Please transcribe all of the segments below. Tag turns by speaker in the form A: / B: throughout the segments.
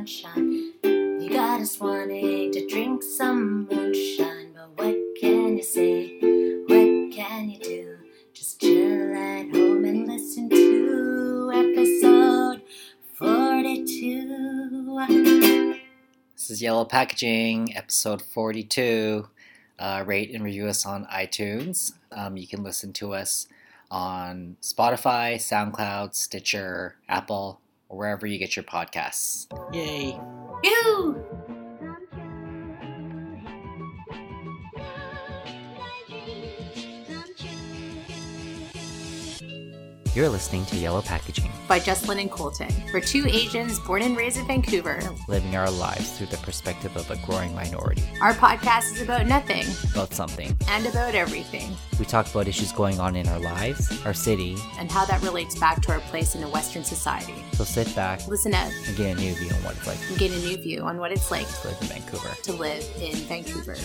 A: sunshine. You got us wanting to drink some moonshine. But what can you say? What can you do? Just chill at home and listen to episode 42.
B: This is Yellow Packaging, episode 42. Uh, rate and review us on iTunes. Um, you can listen to us on Spotify, SoundCloud, Stitcher, Apple, or wherever you get your podcasts. Yay!
A: Ew!
B: You're listening to Yellow Packaging,
A: By Jocelyn and Colton. We're two Asians born and raised in Vancouver.
B: living our lives through the perspective of a growing minority.
A: Our podcast is about nothing
B: About something.
A: and about everything,
B: We talk about issues going on in our lives, our city,
A: and how that relates back to our place in a Western society.
B: so sit back
A: Listen up
B: and get a new view on what it's like
A: and get a new view on what it's like
B: to live in Vancouver.
A: to live in Vancouver.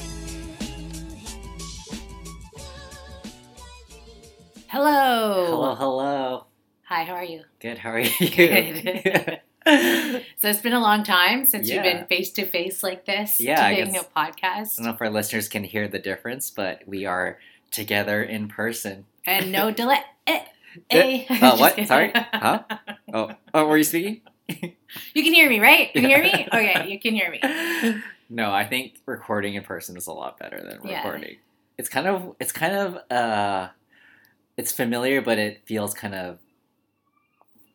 A: Hello.
B: Hello, hello.
A: Hi, how are you?
B: Good, how are you?
A: Good. So it's been a long time since
B: Yeah.
A: you've been face to face like this
B: Yeah, I
A: doing
B: guess-
A: a podcast.
B: I don't know if our listeners can hear the difference, but we are together in person.
A: And no delay. Eh,
B: Eh,
A: eh.
B: uh, what?
A: kidding.
B: Sorry? Huh? Oh, oh, were you speaking?
A: You can hear me, right? You can hear me? Okay, you can hear me.
B: No, I think recording in person is a lot better than
A: Yeah.
B: recording. It's kind of, it's kind of, uh, it's familiar, but it feels kind of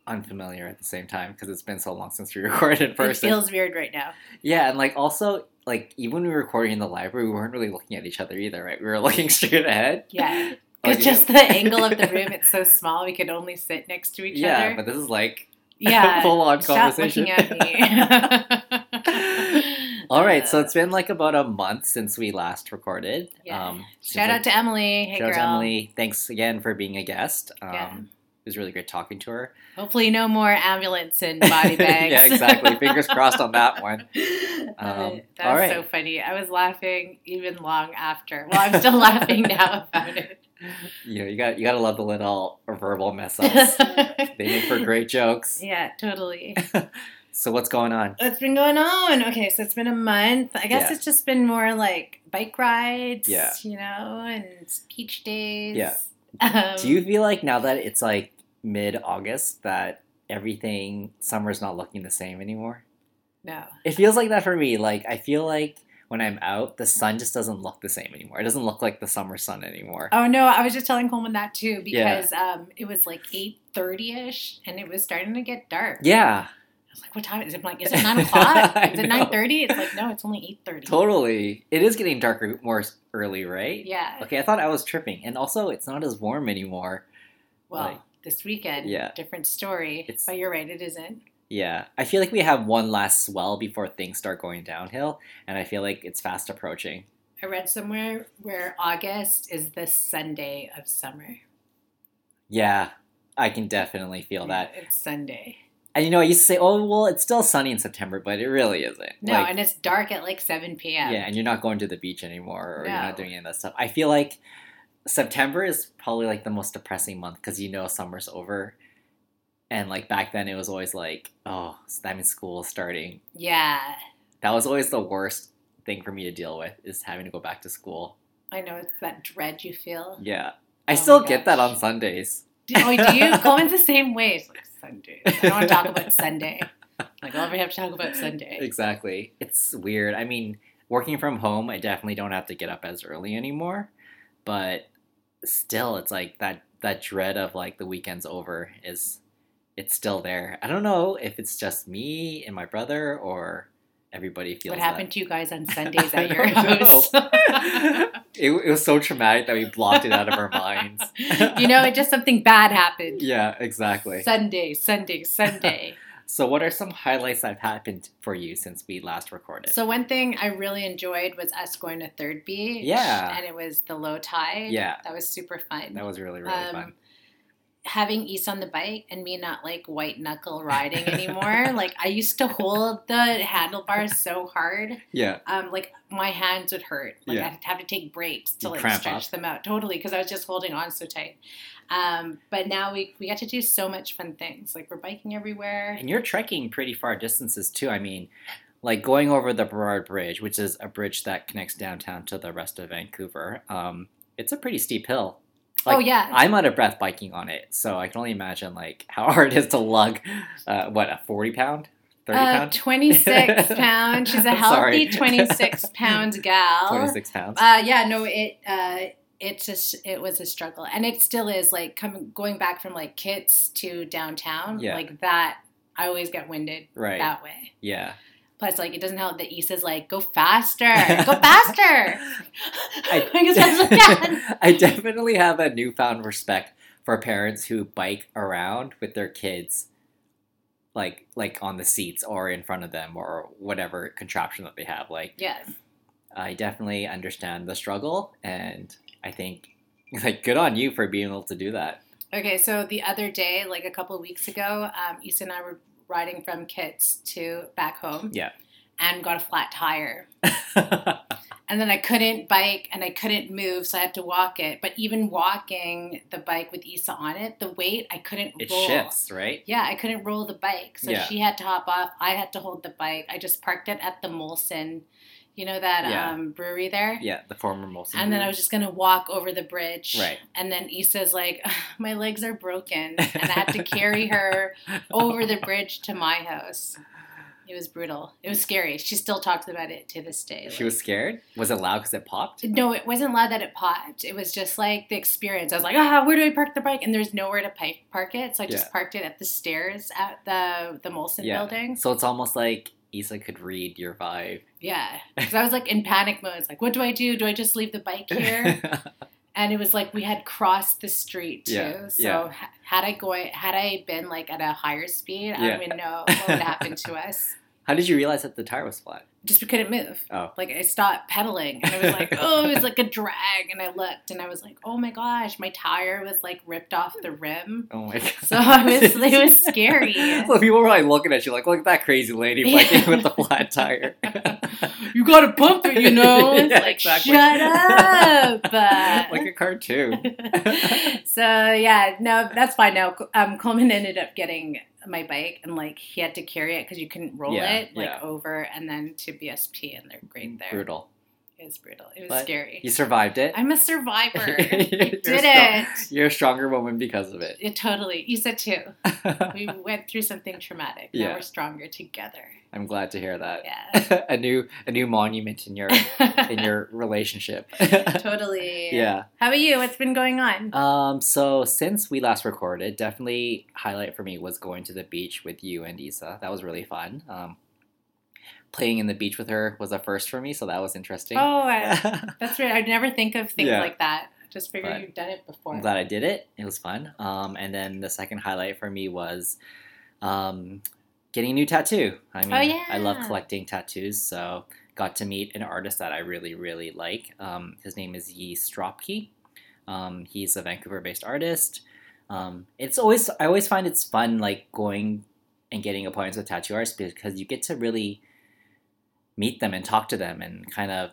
B: unfamiliar at the same time because it's been so long since we recorded in
A: It feels weird right now.
B: Yeah, and like also like even when we were recording in the library, we weren't really looking at each other either, right? We were looking straight ahead.
A: Yeah.
B: Like,
A: It's just the angle of the room, it's so small we could only sit next to each
B: yeah,
A: other.
B: Yeah, but this is like
A: yeah.
B: full on
A: Stop
B: conversation.
A: looking at me.
B: All right, so it's been like about a month since we last recorded.
A: Yeah.
B: Um,
A: Shout
B: like-
A: out to Emily. Hey,
B: shout out to Emily. Thanks again for being a guest. Um,
A: Yeah.
B: It was really great talking to her.
A: Hopefully, no more ambulance and body bags.
B: yeah, exactly. Fingers crossed on that one. Um,
A: that was
B: right.
A: so funny. I was laughing even long after. Well, I'm still laughing now about it.
B: You know, you got you got to love the little verbal mess ups. they make for great jokes.
A: yeah, totally.
B: So what's going on?
A: What's been going on? Okay, so it's been a month. I guess
B: Yeah.
A: it's just been more like bike rides,
B: Yeah.
A: you know, and beach days.
B: Yeah.
A: Um,
B: Do you feel like now that it's like mid August that everything summer's not looking the same anymore?
A: No.
B: It feels like that for me. Like I feel like when I'm out, the sun just doesn't look the same anymore. It doesn't look like the summer sun anymore.
A: Oh no, I was just telling Coleman that too
B: Yeah.
A: because um, it was like eight thirty ish, and it was starting to get dark.
B: Yeah,
A: I was like, "What time is it?" I'm like, "Is it nine o'clock? Is it nine thirty? It's like, no, it's only eight thirty.
B: totally. It is getting darker more early, right?
A: Yeah.
B: Okay, I thought I was tripping, and also it's not as warm anymore.
A: Well,
B: like-
A: this weekend,
B: Yeah.
A: different story.
B: It's-
A: but you're right, it isn't.
B: Yeah, I feel like we have one last swell before things start going downhill, and I feel like it's fast approaching.
A: I read somewhere where August is the Sunday of summer.
B: Yeah, I can definitely feel that.
A: It's Sunday.
B: And you know, I used to say, "Oh, well, it's still sunny in September," but it really isn't.
A: No,
B: Like,
A: and it's dark at like seven p.m.
B: yeah, and you're not going to the beach anymore, or you're not doing any of that stuff. I feel like September is probably like the most depressing month because you know summer's over, and like back then it was always like, "Oh, that means school is starting."
A: yeah.
B: That was always the worst thing for me to deal with is having to go back to school.
A: I know it's that dread you feel.
B: Yeah, I
A: Oh
B: still get that on Sundays.
A: Do, oh, do you? Coleman's the same way. It's like Sunday. I don't want to talk about Sunday. Like, we have to talk about Sunday.
B: Exactly. It's weird. I mean, working from home, I definitely don't have to get up as early anymore, but still it's like that that dread of like the weekend's over is it's still there. I don't know if it's just me and my brother or everybody feels
A: What happened
B: that.
A: to you guys on Sundays at your house?
B: it, it was so traumatic that we blocked it out of our minds.
A: you know, it just something bad happened.
B: Yeah, exactly.
A: Sunday, Sunday, Sunday.
B: So what are some highlights that have happened for you since we last recorded?
A: so one thing I really enjoyed was us going to Third Beach.
B: Yeah.
A: And it was the low tide.
B: Yeah.
A: That was super fun.
B: that was really really
A: Um,
B: fun.
A: Having East on the bike and me not like white knuckle riding anymore. like I used to hold the handlebars so hard,
B: Yeah.
A: um, like my hands would hurt. Like
B: Yeah.
A: I'd have to take breaks to
B: You
A: like stretch
B: up.
A: them out. Totally, because I was just holding on so tight. Um, but now we we get to do so much fun things. Like we're biking everywhere.
B: And you're trekking pretty far distances too. I mean, like going over the Burrard Bridge, which is a bridge that connects downtown to the rest of Vancouver. Um, it's a pretty steep hill.
A: Oh yeah,
B: I'm out of breath biking on it, so I can only imagine like how hard it is to lug, uh, what a forty pound, thirty
A: uh,
B: pound,
A: twenty six pound. She's a healthy twenty six pound gal.
B: twenty six pounds.
A: Uh, yeah, no, it uh, it's just it was a struggle, and it still is. Like coming going back from like Kits to downtown,
B: Yeah.
A: like that. I always get winded
B: right.
A: that way.
B: Yeah.
A: Plus, like it doesn't help that Issa's like, "Go faster, go faster."
B: I-
A: I guess I was like.
B: I definitely have a newfound respect for parents who bike around with their kids like like on the seats or in front of them or whatever contraption that they have. Like
A: yes
B: I definitely understand the struggle and I think like good on you for being able to do that.
A: Okay, so the other day, like a couple of weeks ago, um, Issa and I were riding from Kits to back home.
B: Yeah.
A: And got a flat tire. And then I couldn't bike and I couldn't move, so I had to walk it. But even walking the bike with Issa on it, the weight, I couldn't
B: it
A: roll.
B: shifts, right?
A: Yeah, I couldn't roll the bike. So
B: Yeah.
A: she had to hop off. I had to hold the bike. I just parked it at the Molson, you know, that
B: Yeah.
A: um, brewery there.
B: Yeah, the former Molson.
A: And then I was just gonna walk over the bridge.
B: Right.
A: And then Issa's like, my legs are broken, and I had to carry her over the bridge to my house. It was brutal. It was scary. She still talks about it to this day.
B: She was scared? Was it loud because it popped?
A: No, it wasn't loud that it popped. It was just like the experience. I was like, ah, where do I park the bike? And there's nowhere to park it, so I just parked it at the stairs at the the Molson
B: Yeah.
A: building.
B: So it's almost like Issa could read your vibe.
A: Yeah, because I was like in panic mode. It's like, what do I do? Do I just leave the bike here? and it was like we had crossed the street too.
B: Yeah,
A: So
B: yeah.
A: had I going, had I been like at a higher speed, I
B: Yeah.
A: don't even know what would happen to us.
B: How did you realize that the tire was flat?
A: Just couldn't move.
B: Oh.
A: Like I stopped pedaling, and I was like, oh, it was like a drag. And I looked, and I was like, oh my gosh, my tire was like ripped off the rim.
B: Oh my god.
A: So I was, it was scary.
B: so people were like looking at you like, look at that crazy lady biking with the flat tire.
A: You gotta pump it, you know. It's
B: Yeah,
A: like
B: exactly.
A: shut up.
B: like a cartoon.
A: so yeah, no, that's fine now. Um, Coleman ended up getting my bike, and like he had to carry it because you couldn't roll
B: Yeah,
A: it like
B: yeah.
A: over and then to BSP, and they're great mm, there.
B: Brutal.
A: It was brutal. It was
B: But
A: scary.
B: You survived it.
A: I'm a survivor. I
B: You're
A: did
B: strong-
A: it.
B: You're a stronger woman because of it.
A: It totally. You said too. We went through something traumatic. Now
B: Yeah.
A: we're stronger together.
B: I'm glad to hear that.
A: Yeah.
B: a new a new monument in your in your relationship.
A: totally.
B: yeah.
A: How about you? What's been going on?
B: Um, so since we last recorded, definitely highlight for me was going to the beach with you and Issa. That was really fun. Um, playing in the beach with her was a first for me, so that was interesting.
A: Oh, I, that's right. I'd never think of things
B: Yeah.
A: like that. Just figure
B: But
A: you've done it before.
B: I'm glad I did it. It was fun. Um, and then the second highlight for me was um, getting a new tattoo. I mean,
A: Oh,
B: I love collecting tattoos, so got to meet an artist that I really, really like. Um, his name is Yi Stropke. Um, he's a Vancouver-based artist. Um, it's always I always find it's fun like going and getting appointments with tattoo artists because you get to really meet them and talk to them and kind of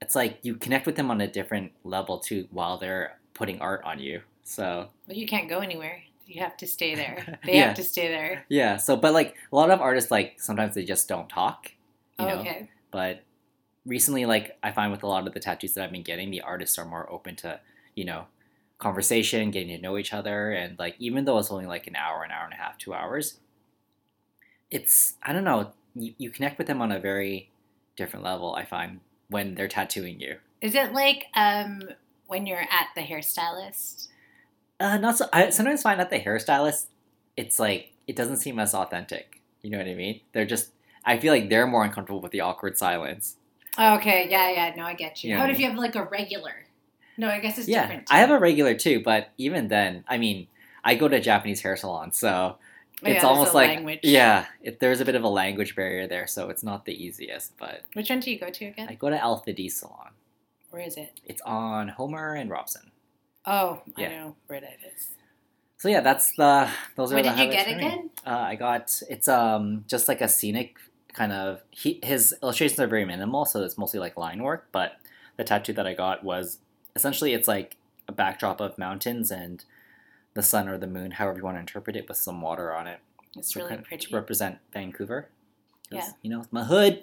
B: it's like you connect with them on a different level too while they're putting art on you. So
A: But you can't go anywhere. You have to stay there. They
B: Yeah.
A: have to stay there.
B: yeah, so but like a lot of artists like sometimes they just don't talk, you
A: Oh,
B: know.
A: okay.
B: But recently, like I find with a lot of the tattoos that I've been getting, the artists are more open to you know conversation, getting to know each other, and like even though it's only like an hour, an hour and a half, two hours, it's I don't know. You, you connect with them on a very different level. I find when they're tattooing you.
A: Is it like um when you're at the hairstylist?
B: Uh, not so. I sometimes find that the hairstylist, it's like it doesn't seem as authentic. You know what I mean? They're just. I feel like they're more uncomfortable with the awkward silence.
A: Okay, yeah, yeah. No, I get you.
B: Yeah.
A: How about if you have like a regular? No, I guess it's different.
B: yeah,
A: different.
B: I have a regular too, but even then, I mean, I go to a Japanese hair salon, so
A: Oh,
B: it's almost like
A: language.
B: yeah, it, there's a bit of a language barrier there, so it's not the easiest. But
A: Which one do you go to again?
B: I go to Alpha D Salon.
A: Where is it?
B: It's on Homer and Robson.
A: Oh,
B: Yeah.
A: I know where that is.
B: So yeah, that's the those are
A: What did you get again?
B: Uh, I got it's um just like a scenic kind of he his illustrations are very minimal, so it's mostly like line work. But the tattoo that I got was essentially it's like a backdrop of mountains and the sun or the moon, however you want to interpret it, with some water on it.
A: It's
B: to
A: really
B: of-
A: pretty.
B: to represent Vancouver.
A: Yeah.
B: you know, it's my hood.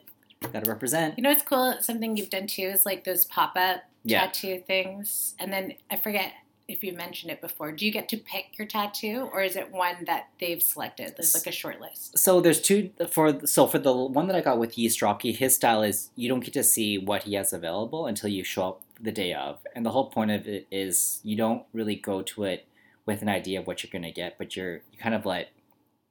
B: Got to represent.
A: You know what's cool? Something you've done too is like those pop up
B: Yeah.
A: tattoo things. And then I forget if you mentioned it before. Do you get to pick your tattoo or is it one that they've selected? There's like a short list.
B: So there's two for so for the one that I got with Yeast Rocky, his style is you don't get to see what he has available until you show up the day of, and the whole point of it is you don't really go to it with an idea of what you're gonna get, but you're you kind of let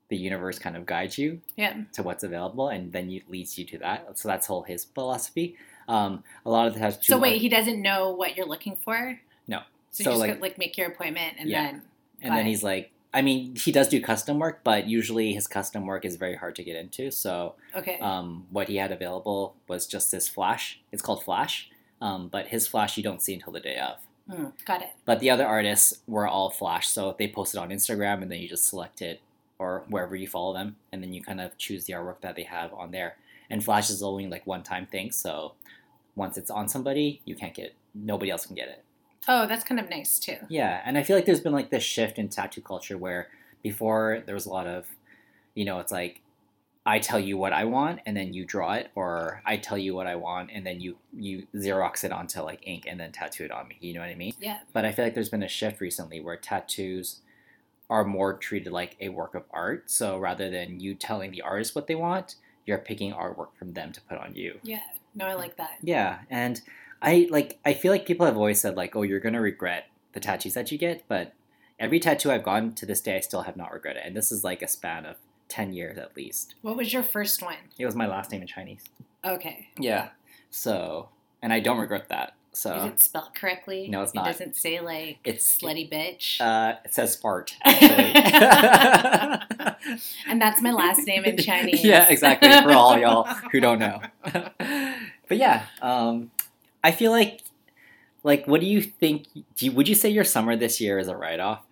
B: the universe kind of guide you
A: Yeah.
B: to what's available, and then you leads you to that. So that's whole his philosophy. Um, a lot of the tattoos.
A: So wait, he doesn't know what you're looking for?
B: No.
A: So,
B: So,
A: you just
B: like-
A: like, like make your appointment and
B: Yeah.
A: then
B: and then he's like, I mean, he does do custom work, but usually his custom work is very hard to get into. So
A: okay.
B: um, what he had available was just this flash. It's called Flash, um, but his flash you don't see until the day of.
A: Hmm, got it.
B: But the other artists were all Flash, so they posted on Instagram, and then you just select it or wherever you follow them, and then you kind of choose the artwork that they have on there. And Flash is only like one time thing, so once it's on somebody, you can't get it. Nobody else can get it.
A: Oh, that's kind of nice too.
B: Yeah, and I feel like there's been like this shift in tattoo culture where before there was a lot of, you know, it's like I tell you what I want and then you draw it, or I tell you what I want and then you you xerox it onto like ink and then tattoo it on me. You know what I mean?
A: Yeah.
B: But I feel like there's been a shift recently where tattoos are more treated like a work of art. So rather than you telling the artist what they want, you're picking artwork from them to put on you.
A: Yeah. No, I like that.
B: Yeah, and I like I feel like people have always said like, "Oh, you're gonna regret the tattoos that you get," but every tattoo I've gotten to this day, I still have not regretted, and this is like a span of ten years at least.
A: What was your first one?
B: It was my last name in Chinese.
A: Okay.
B: Yeah. So, and I don't regret that. So
A: it spelled correctly?
B: No, it's not.
A: It doesn't say like
B: it's
A: slutty bitch.
B: uh, it says fart. actually.
A: and that's my last name in Chinese.
B: yeah, exactly. For all y'all who don't know. but yeah, um, I feel like, like, what do you think? Do you, would you say your summer this year is a write off?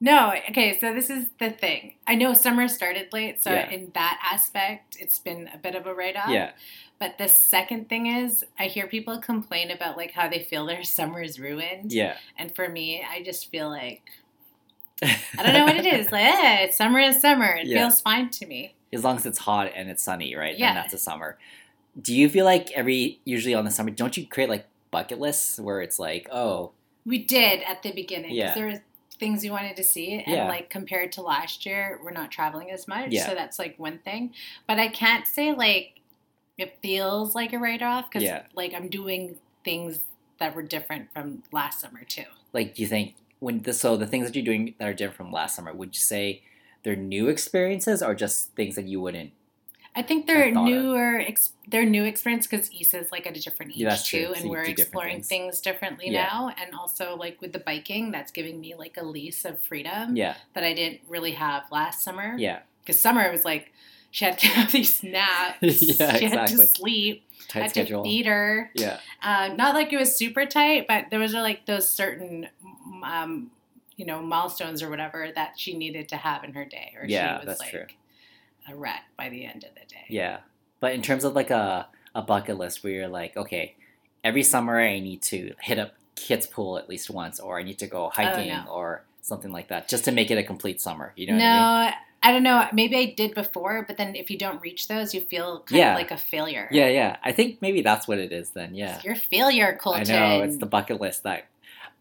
A: No, okay, so this is the thing. I know summer started late, so
B: Yeah.
A: in that aspect, it's been a bit of a write off.
B: Yeah,
A: But the second thing is, I hear people complain about like how they feel their summer is ruined.
B: yeah.
A: And for me, I just feel like I don't know what it is. Like, eh, it's summer is summer. It
B: Yeah.
A: feels fine to me.
B: As long as it's hot and it's sunny, right?
A: Yeah.
B: Then that's a summer. Do you feel like every usually on the summer, don't you create like bucket lists where it's like, oh,
A: We did at the beginning
B: Yeah.
A: there was things you wanted to see, and
B: Yeah.
A: like compared to last year, we're not traveling as much,
B: Yeah.
A: so that's like one thing. But I can't say like it feels like a write off because
B: Yeah.
A: like I'm doing things that were different from last summer too.
B: like do you think when the so the things that you're doing that are different from last summer, would you say they're new experiences or just things that you wouldn't?
A: I think
B: thought
A: newer. Ex- they're new experience because Issa's like at a different age
B: Yeah,
A: too,
B: So
A: and
B: you
A: we're exploring
B: things.
A: things. differently
B: Yeah.
A: now. And also like with the biking, that's giving me like a lease of freedom
B: Yeah,
A: that I didn't really have last summer.
B: yeah.
A: because summer was like she had to have these naps.
B: Yeah,
A: she had to
B: exactly.
A: sleep.
B: Tight
A: had
B: schedule.
A: to feed her.
B: Yeah,
A: Uh, not like it was super tight, but there was like those certain, um, you know, milestones or whatever that she needed to have in her day, or
B: Yeah,
A: she was
B: that's
A: like
B: true.
A: A wreck by the end of the day.
B: yeah. But in terms of like a a bucket list where you're like, okay, every summer I need to hit up Kits pool at least once, or I need to go hiking
A: Oh, no.
B: or something like that, just to make it a complete summer. You know
A: no,
B: what I mean?
A: I don't know. Maybe I did before, but then if you don't reach those, you feel kind
B: Yeah.
A: of like a failure.
B: Yeah, yeah. I think maybe that's what it is then. Yeah.
A: You're a failure,
B: I
A: Colton.
B: know it's the bucket list that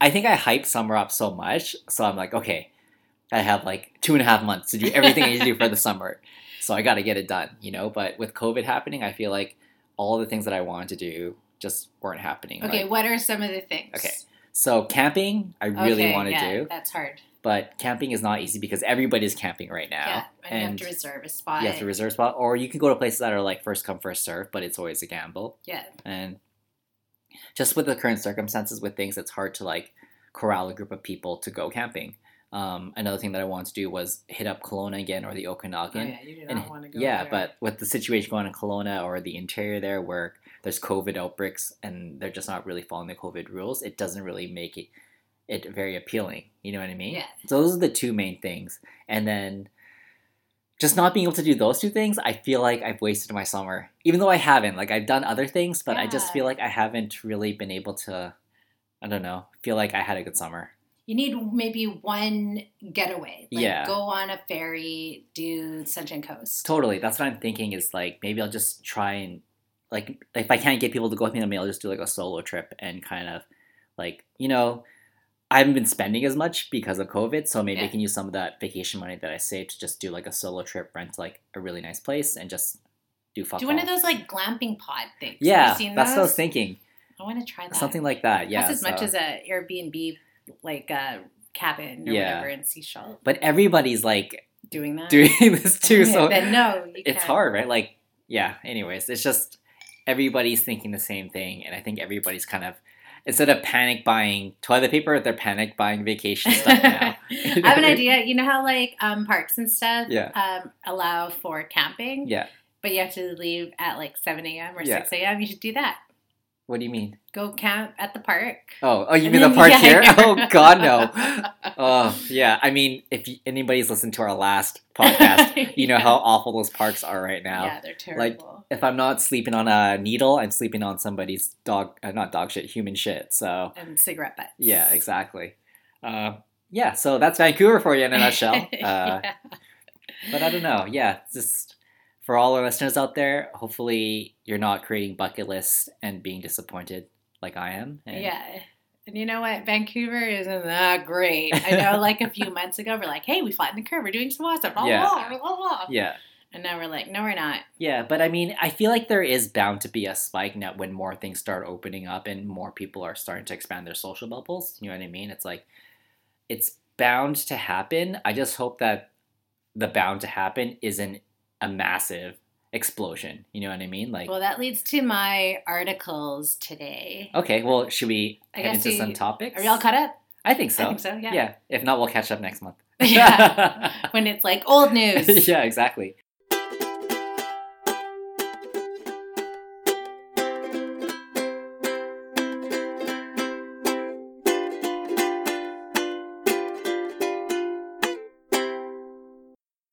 B: I think I hype summer up so much, so I'm like, okay, I have like two and a half months to do everything I need to do for the summer, so I got to get it done, you know. But with COVID happening, I feel like all the things that I wanted to do just weren't happening.
A: Okay,
B: Like,
A: what are some of the things?
B: Okay, so camping, I really
A: Okay,
B: want to
A: yeah,
B: do,
A: That's hard.
B: but camping is not easy because everybody's camping right now,
A: yeah, and, you have to reserve a spot.
B: you have to reserve a spot, or you can go to places that are like first come first serve, but it's always a gamble.
A: Yeah,
B: and just with the current circumstances with things it's hard to like corral a group of people to go camping um, another thing that i wanted to do was hit up Kelowna again or the
A: oh,
B: okanagan
A: yeah, you do not
B: and
A: want to go.
B: yeah
A: there.
B: but with the situation going on in Kelowna or the interior there where there's covid outbreaks and they're just not really following the covid rules it doesn't really make it it very appealing. You know what I mean?
A: Yeah.
B: So those are the two main things. And then just not being able to do those two things, I feel like I've wasted my summer. Even though I haven't. Like I've done other things, but I just feel like I haven't really been able to I don't know, feel like I had a good summer.
A: You need maybe one getaway. Like
B: Yeah.
A: Go on a ferry, do Sunshine Coast.
B: Totally. That's what I'm thinking is like maybe I'll just try and like if I can't get people to go with me, then maybe I'll just do like a solo trip and kind of like, you know, I haven't been spending as much because of COVID, so maybe I can use some of that vacation money that I saved to just do like a solo trip, rent like a really nice place and just do fuck
A: Do one of those like glamping pod things.
B: Yeah, that's what I was thinking.
A: I want to try that.
B: Something like that. Yeah.
A: That's as much as a Airbnb like a cabin or
B: Yeah.
A: whatever in Sechelt
B: but everybody's like
A: doing that.
B: doing this too, so
A: then no, you
B: it's
A: can't.
B: hard, right? Like, yeah. Anyways, it's just everybody's thinking the same thing, and I think everybody's kind of instead of panic buying toilet paper, they're panic buying vacation stuff now.
A: I have an idea. You know how like um, parks and stuff
B: Yeah.
A: um, allow for camping,
B: Yeah.
A: but you have to leave at like seven a.m. or
B: Yeah.
A: six a.m. You should do that.
B: What do you mean?
A: Go camp at the park.
B: Oh, oh, you mean the park
A: yeah,
B: here?
A: yeah.
B: Oh God, no. Oh, yeah. I mean, if anybody's listened to our last podcast, you know how awful those parks are right now.
A: Yeah, they're terrible. like.
B: If I'm not sleeping on a needle, I'm sleeping on somebody's dog, uh, not dog shit, human shit. So
A: and cigarette butts.
B: yeah, exactly. Uh, yeah, so that's Vancouver for you in a nutshell. Uh,
A: Yeah.
B: But I don't know. Yeah, just for all our listeners out there, hopefully you're not creating bucket lists and being disappointed like I am. And
A: Yeah. And you know what? Vancouver isn't that great. I know, like a few months ago, we're like, hey, we flattened the curve. We're doing some awesome. Blah,
B: Yeah.
A: blah, blah, blah.
B: Yeah.
A: And now we're like, no, we're not.
B: Yeah, but I mean, I feel like there is bound to be a spike now when more things start opening up and more people are starting to expand their social bubbles. You know what I mean? It's like, it's bound to happen. I just hope that the bound to happen isn't a massive explosion. You know what I mean? Like,
A: Well, that leads to my articles today.
B: okay, well, should we
A: I
B: head into
A: we-
B: some topics?
A: Are we all caught up?
B: I think so.
A: I think so, yeah.
B: Yeah. If not, we'll catch up next month.
A: Yeah. when it's like old news.
B: yeah, exactly.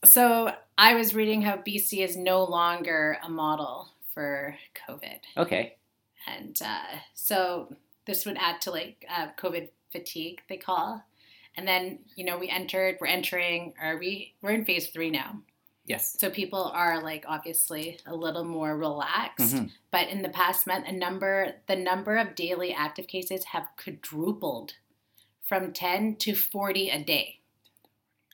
A: So I was reading how BC is no longer a model for COVID.
B: Okay.
A: And uh, so this would add to like uh, COVID fatigue, they call. And then, you know, we entered, we're entering, are we, we're in phase three now.
B: Yes.
A: So people are like obviously a little more relaxed.
B: Mhm.
A: But in the past month, a number, the number of daily active cases have quadrupled from 10 to 40 a day.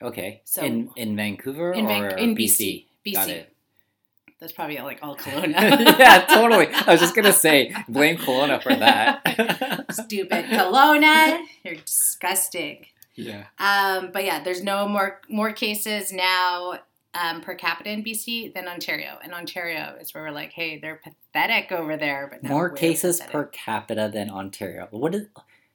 B: Okay.
A: So-
B: in in Vancouver
A: In,
B: or
A: in
B: BC?
A: BC. BC.
B: Got it.
A: That's probably like all Kelowna.
B: yeah, totally. I was just gonna say, blame Kelowna for that.
A: Stupid Kelowna. You're disgusting.
B: yeah.
A: Um, but yeah, there's no more more cases now um, per capita in BC than Ontario. And Ontario is where we're like, hey, they're pathetic over there. But
B: More cases
A: pathetic.
B: per capita than Ontario. What is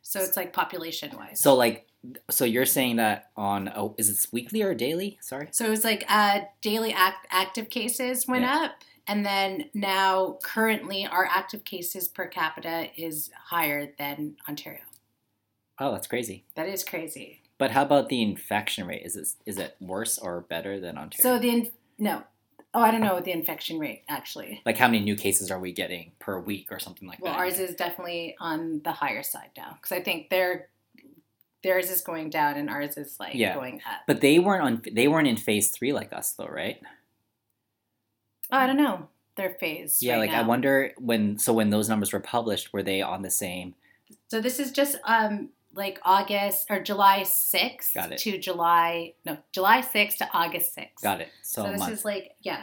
A: So it's like population wise.
B: so like? So you're saying that on oh, is it weekly or daily? Sorry.
A: So it was like uh, daily act- active cases went
B: Yeah.
A: up, and then now currently our active cases per capita is higher than Ontario.
B: Oh, that's crazy.
A: That is crazy.
B: But how about the infection rate? Is it is it worse or better than Ontario?
A: So the in- no, oh I don't know the infection rate actually.
B: like how many new cases are we getting per week or something like
A: Well,
B: that?
A: ours is definitely on the higher side now because I think their theirs is going down and ours is like
B: Yeah.
A: going up.
B: But they weren't on. They weren't in phase three like us, though, right?
A: Oh, I don't know their phase.
B: Yeah.
A: right
B: like I wonder when. So when those numbers were published, were they on the same?
A: So this is just um like August or July sixth to July no July sixth to August sixth.
B: Got it. So,
A: So, this
B: month.
A: is like yeah,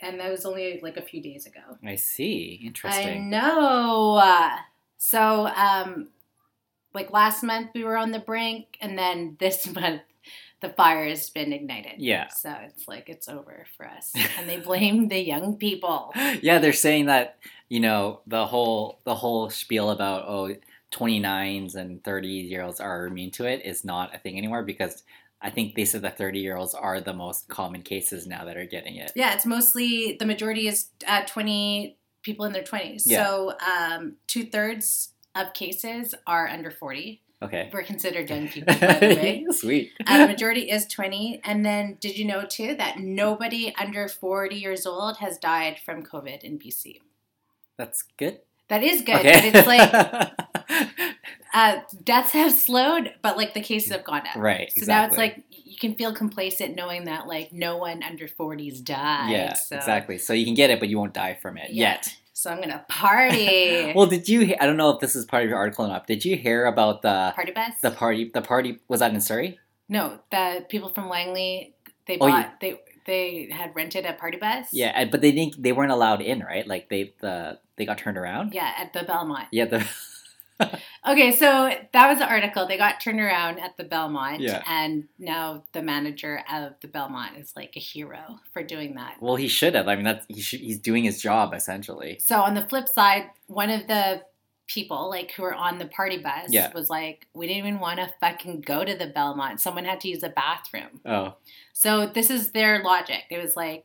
A: and that was only like a few days ago.
B: I see. Interesting.
A: I know. So um, like last month we were on the brink, and then this month the fire has been ignited.
B: Yeah.
A: So it's like it's over for us, and they blame the young people.
B: yeah, they're saying that you know the whole the whole spiel about oh 29s and 30 year olds are immune to it is not a thing anymore because I think they said the 30 year olds are the most common cases now that are getting it.
A: Yeah, it's mostly the majority is uh, twenty people in their twenties.
B: Yeah.
A: So um, two thirds of cases are under forty.
B: Okay.
A: We're considered young people, by the way.
B: Sweet.
A: Uh, the majority is 20. And then, did you know too that nobody under 40 years old has died from COVID in BC?
B: That's good.
A: That is good,
B: Okay.
A: but it's like uh, deaths have slowed, but like the cases have gone up.
B: right.
A: So now it's like you can feel complacent knowing that like no one under 40s died.
B: Yeah,
A: so,
B: exactly. So you can get it, but you won't die from it
A: Yeah.
B: yet.
A: So I'm gonna party.
B: well, did you? I don't know if this is part of your article or not. Did you hear about the
A: party bus?
B: the party? The party was that in Surrey?
A: no, the people from Langley they
B: Oh,
A: bought
B: you-
A: they they had rented a party bus.
B: Yeah, but they didn't. They weren't allowed in, right? Like they the they got turned around.
A: Yeah, at the Belmont.
B: Yeah. The,
A: Okay, so that was the article. They got turned around at the Belmont,
B: Yeah.
A: and now the manager of the Belmont is like a hero for doing that.
B: well, he should have. I mean, that's he should, he's doing his job essentially.
A: So on the flip side, one of the people like who were on the party bus
B: Yeah.
A: was like, "We didn't even want to fucking go to the Belmont. Someone had to use a bathroom."
B: Oh,
A: So this is their logic. It was like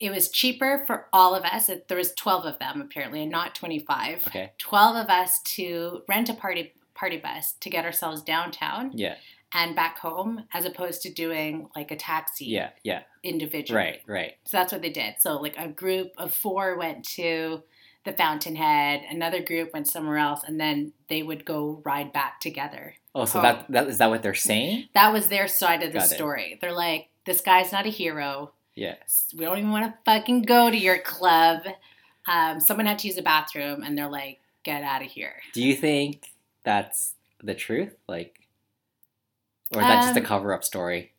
A: it was cheaper for all of us. There was 12 of them apparently, and not 25.
B: okay.
A: 12 of us to rent a party party bus to get ourselves downtown
B: Yeah,
A: and back home as opposed to doing like a taxi
B: yeah, yeah.
A: individually.
B: Right, right.
A: So that's what they did. So like a group of 4 went to the Fountainhead, another group went somewhere else and then they would go ride back together.
B: Oh, so that that is that what they're saying?
A: That was their side of the
B: Got it.
A: story. They're like this guy's not a hero.
B: Yeah.
A: we don't even want to fucking go to your club. Um, someone had to use a bathroom, and they're like, get out of here.
B: Do you think that's the truth? Like, or is that just a
A: Um,
B: cover up story?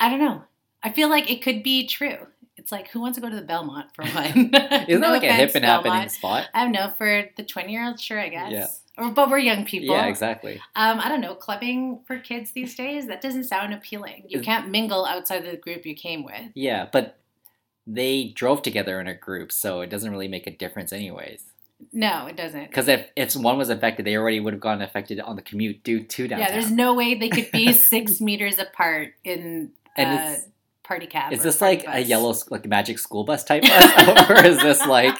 A: I don't know. I feel like it could be true. It's like, who wants to go to the Belmont for one?
B: Isn't that
A: No
B: like a hip and happening spot?
A: I don't know. For the 20 year olds, sure, I guess.
B: Yeah.
A: Or, but we're young people.
B: Yeah, exactly.
A: Um, I don't know. Clubbing for kids these days, that doesn't sound appealing. You can't mingle outside the group you came with.
B: Yeah, but they drove together in a group, so it doesn't really make a difference, anyways.
A: No, it doesn't.
B: Because if if one was affected, they already would have gotten affected on the commute due to downtown.
A: Yeah, there's no way they could be six meters apart in
B: And
A: uh, party cab.
B: Is this like a yellow like magic school bus type bus, or is this like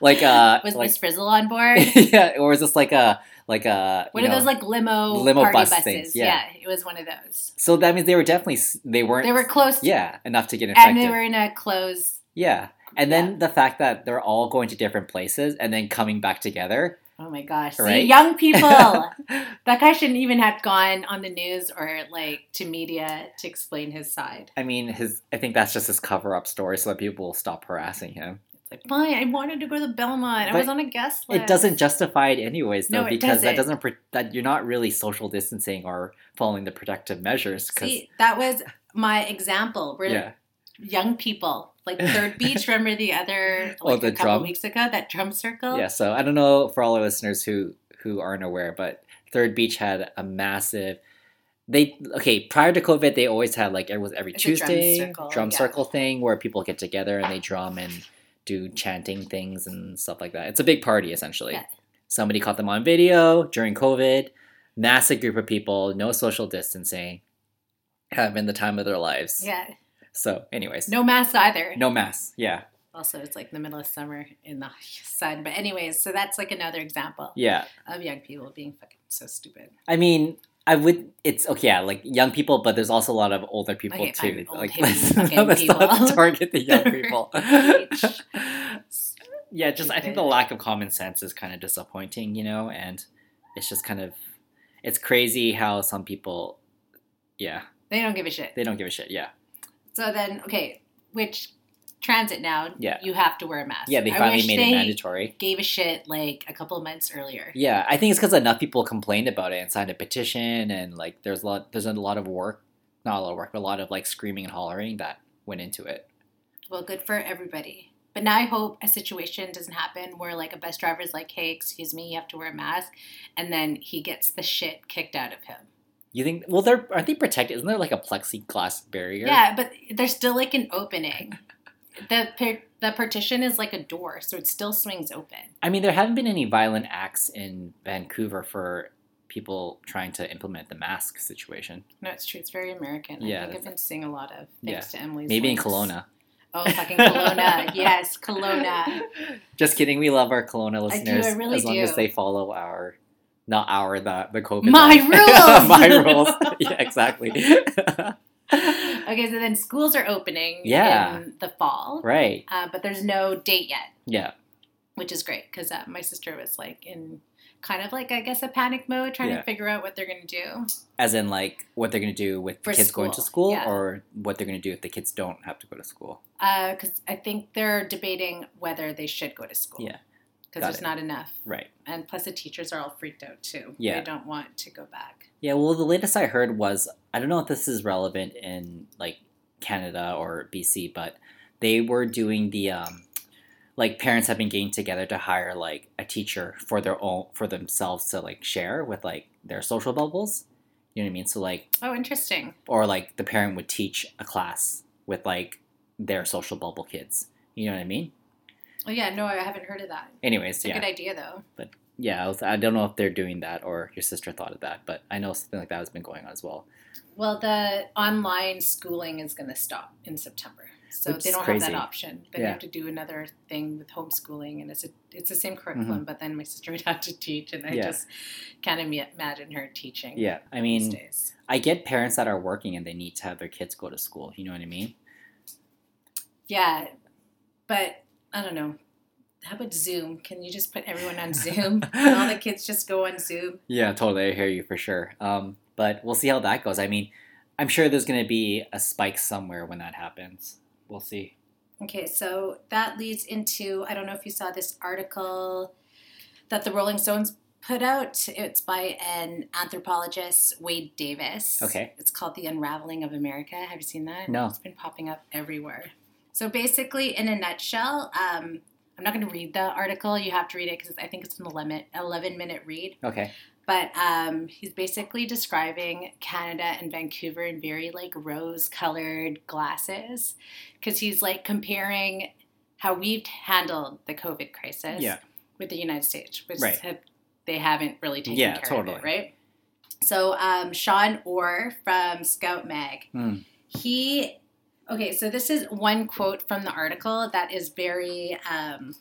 B: like uh, a
A: Was
B: like
A: Miss Frizzle on board?
B: yeah, or is this like a like a
A: What are
B: know-
A: those like limo
B: limo
A: party
B: bus
A: buses?
B: things, yeah.
A: it was one of those.
B: So that means they were definitely they weren't
A: They were close,
B: yeah enough to get infected.
A: and they were in a closed.
B: yeah, and then the fact that they're all going to different places and then coming back together.
A: Oh my gosh! See, young people. that guy shouldn't even have gone on the news or like to media to explain his side.
B: I mean, his I think that's just his cover up story so that people will stop harassing him.
A: It's like, fine, I wanted to go to the Belmont. I was on a guest list.
B: It doesn't justify it anyways, though,
A: No,
B: because that
A: doesn't.
B: doesn't pre- that you're not really social distancing or following the protective measures.
A: See, that was my example. We're
B: yeah,
A: young people. Like Third Beach, remember the other
B: Oh, the
A: a couple
B: drum?
A: weeks ago, that drum circle?
B: yeah. So I don't know for all our listeners who who aren't aware, but Third Beach had a massive. They okay prior to COVID, they always had like it was every
A: It's a drum
B: Tuesday
A: circle,
B: drum
A: yeah.
B: circle thing where people get together and they drum and do chanting things and stuff like that. It's a big party essentially.
A: Yeah.
B: Somebody caught them on video during COVID. Massive group of people, no social distancing, having the time of their lives.
A: Yeah.
B: So, anyways,
A: No mask either.
B: no masks. Yeah,
A: Also, it's like the middle of summer in the sun. But anyways, so that's like another example
B: yeah.
A: of young people being fucking so stupid.
B: I mean, I would. It's okay. Yeah, like young people, but there's also a lot of older people
A: Okay,
B: too. like let's, let's not target the young people. Yeah, just I think the lack of common sense is kind of disappointing, you know, and it's just kind of it's crazy how some people, yeah,
A: They don't give a shit.
B: they don't give a shit. Yeah,
A: So then, okay, which transit now,
B: Yeah.
A: you have to wear a mask.
B: yeah, they finally made
A: they
B: it mandatory.
A: Gave a shit like a couple of months earlier.
B: Yeah, I think it's because enough people complained about it and signed a petition, and like there's a lot, there's a lot of work, not a lot of work, but a lot of like screaming and hollering that went into it.
A: Well, good for everybody. But now I hope a situation doesn't happen where like a bus driver is like, "Hey, excuse me, you have to wear a mask," and then he gets the shit kicked out of him.
B: You think? Well, they're aren't they protected? Isn't there like a plexiglass barrier?
A: Yeah, but there's still like an opening. the par- the partition is like a door, so it still swings open.
B: I mean, there haven't been any violent acts in Vancouver for people trying to implement the mask situation.
A: No, it's true. It's very American.
B: Yeah,
A: I think I've been seeing a lot of thanks to Emily's.
B: Maybe in
A: links.
B: Kelowna.
A: Oh, fucking Kelowna. yes, Kelowna.
B: Just kidding. We love our Kelowna
A: I do,
B: listeners
A: I really
B: as long
A: do.
B: as they follow our not our the the COVID.
A: My
B: life.
A: rules!
B: My rules. Yeah, exactly.
A: Okay, so then schools are opening
B: Yeah.
A: in the fall,
B: right.
A: uh, but there's no date yet,
B: Yeah.
A: which is great because uh, my sister was like in kind of like I guess a panic mode, trying
B: Yeah.
A: to figure out what they're gonna do.
B: As in, like, what they're gonna do with the kids going to
A: school,
B: school,
A: yeah.
B: or what they're gonna do if the kids don't have to go to school.
A: Because I think they're debating whether they should go to school.
B: Yeah.
A: Because there's
B: it.
A: not enough.
B: Right.
A: And plus, the teachers are all freaked out too.
B: Yeah.
A: They don't want to go back.
B: Yeah. Well, the latest I heard was I don't know if this is relevant in like Canada or BC, but they were doing the um, like parents have been getting together to hire like a teacher for their own for themselves to like share with like their social bubbles. You know what I mean? So like
A: Oh, interesting.
B: or like the parent would teach a class with like their social bubble kids. You know what I mean?
A: Oh, yeah, no, I haven't heard of that.
B: Anyways,
A: It's a
B: yeah,
A: good idea, though.
B: But yeah. I, was, I don't know if they're doing that or your sister thought of that, but I know something like that has been going on as well.
A: Well, the online schooling is going to stop in September. So
B: Which
A: they don't have that option. Then
B: Yeah.
A: you have to do another thing with homeschooling, and it's a, it's the same curriculum, but then my sister would have to teach, and I
B: Mm-hmm. Yeah.
A: just can't ima- imagine her teaching.
B: Yeah, I
A: these
B: mean,
A: days.
B: I get parents that are working and they need to have their kids go to school. You know what I mean?
A: Yeah, but I don't know. How about Zoom? Can you just put everyone on Zoom? and all the kids just go on Zoom?
B: Yeah, totally. I hear you for sure. Um, but we'll see how that goes. I mean, I'm sure there's going to be a spike somewhere when that happens. We'll see.
A: Okay, so that leads into I don't know if you saw this article that the Rolling Stones put out. It's by an anthropologist, Wade Davis.
B: Okay.
A: It's called The Unraveling of America. Have you seen that?
B: No.
A: It's been popping up everywhere. So basically, in a nutshell, um, I'm not going to read the article. You have to read it because I think it's an 11, 11 minute read.
B: Okay.
A: But um, he's basically describing Canada and Vancouver in very like rose colored glasses because he's like comparing how we've handled the COVID crisis
B: Yeah.
A: with the United States, which
B: Right.
A: have, they haven't really taken
B: Yeah,
A: care
B: totally.
A: of it, right? So um, Sean Orr from Scout Mag,
B: Hmm.
A: he okay. So this is one quote from the article that is very. Um,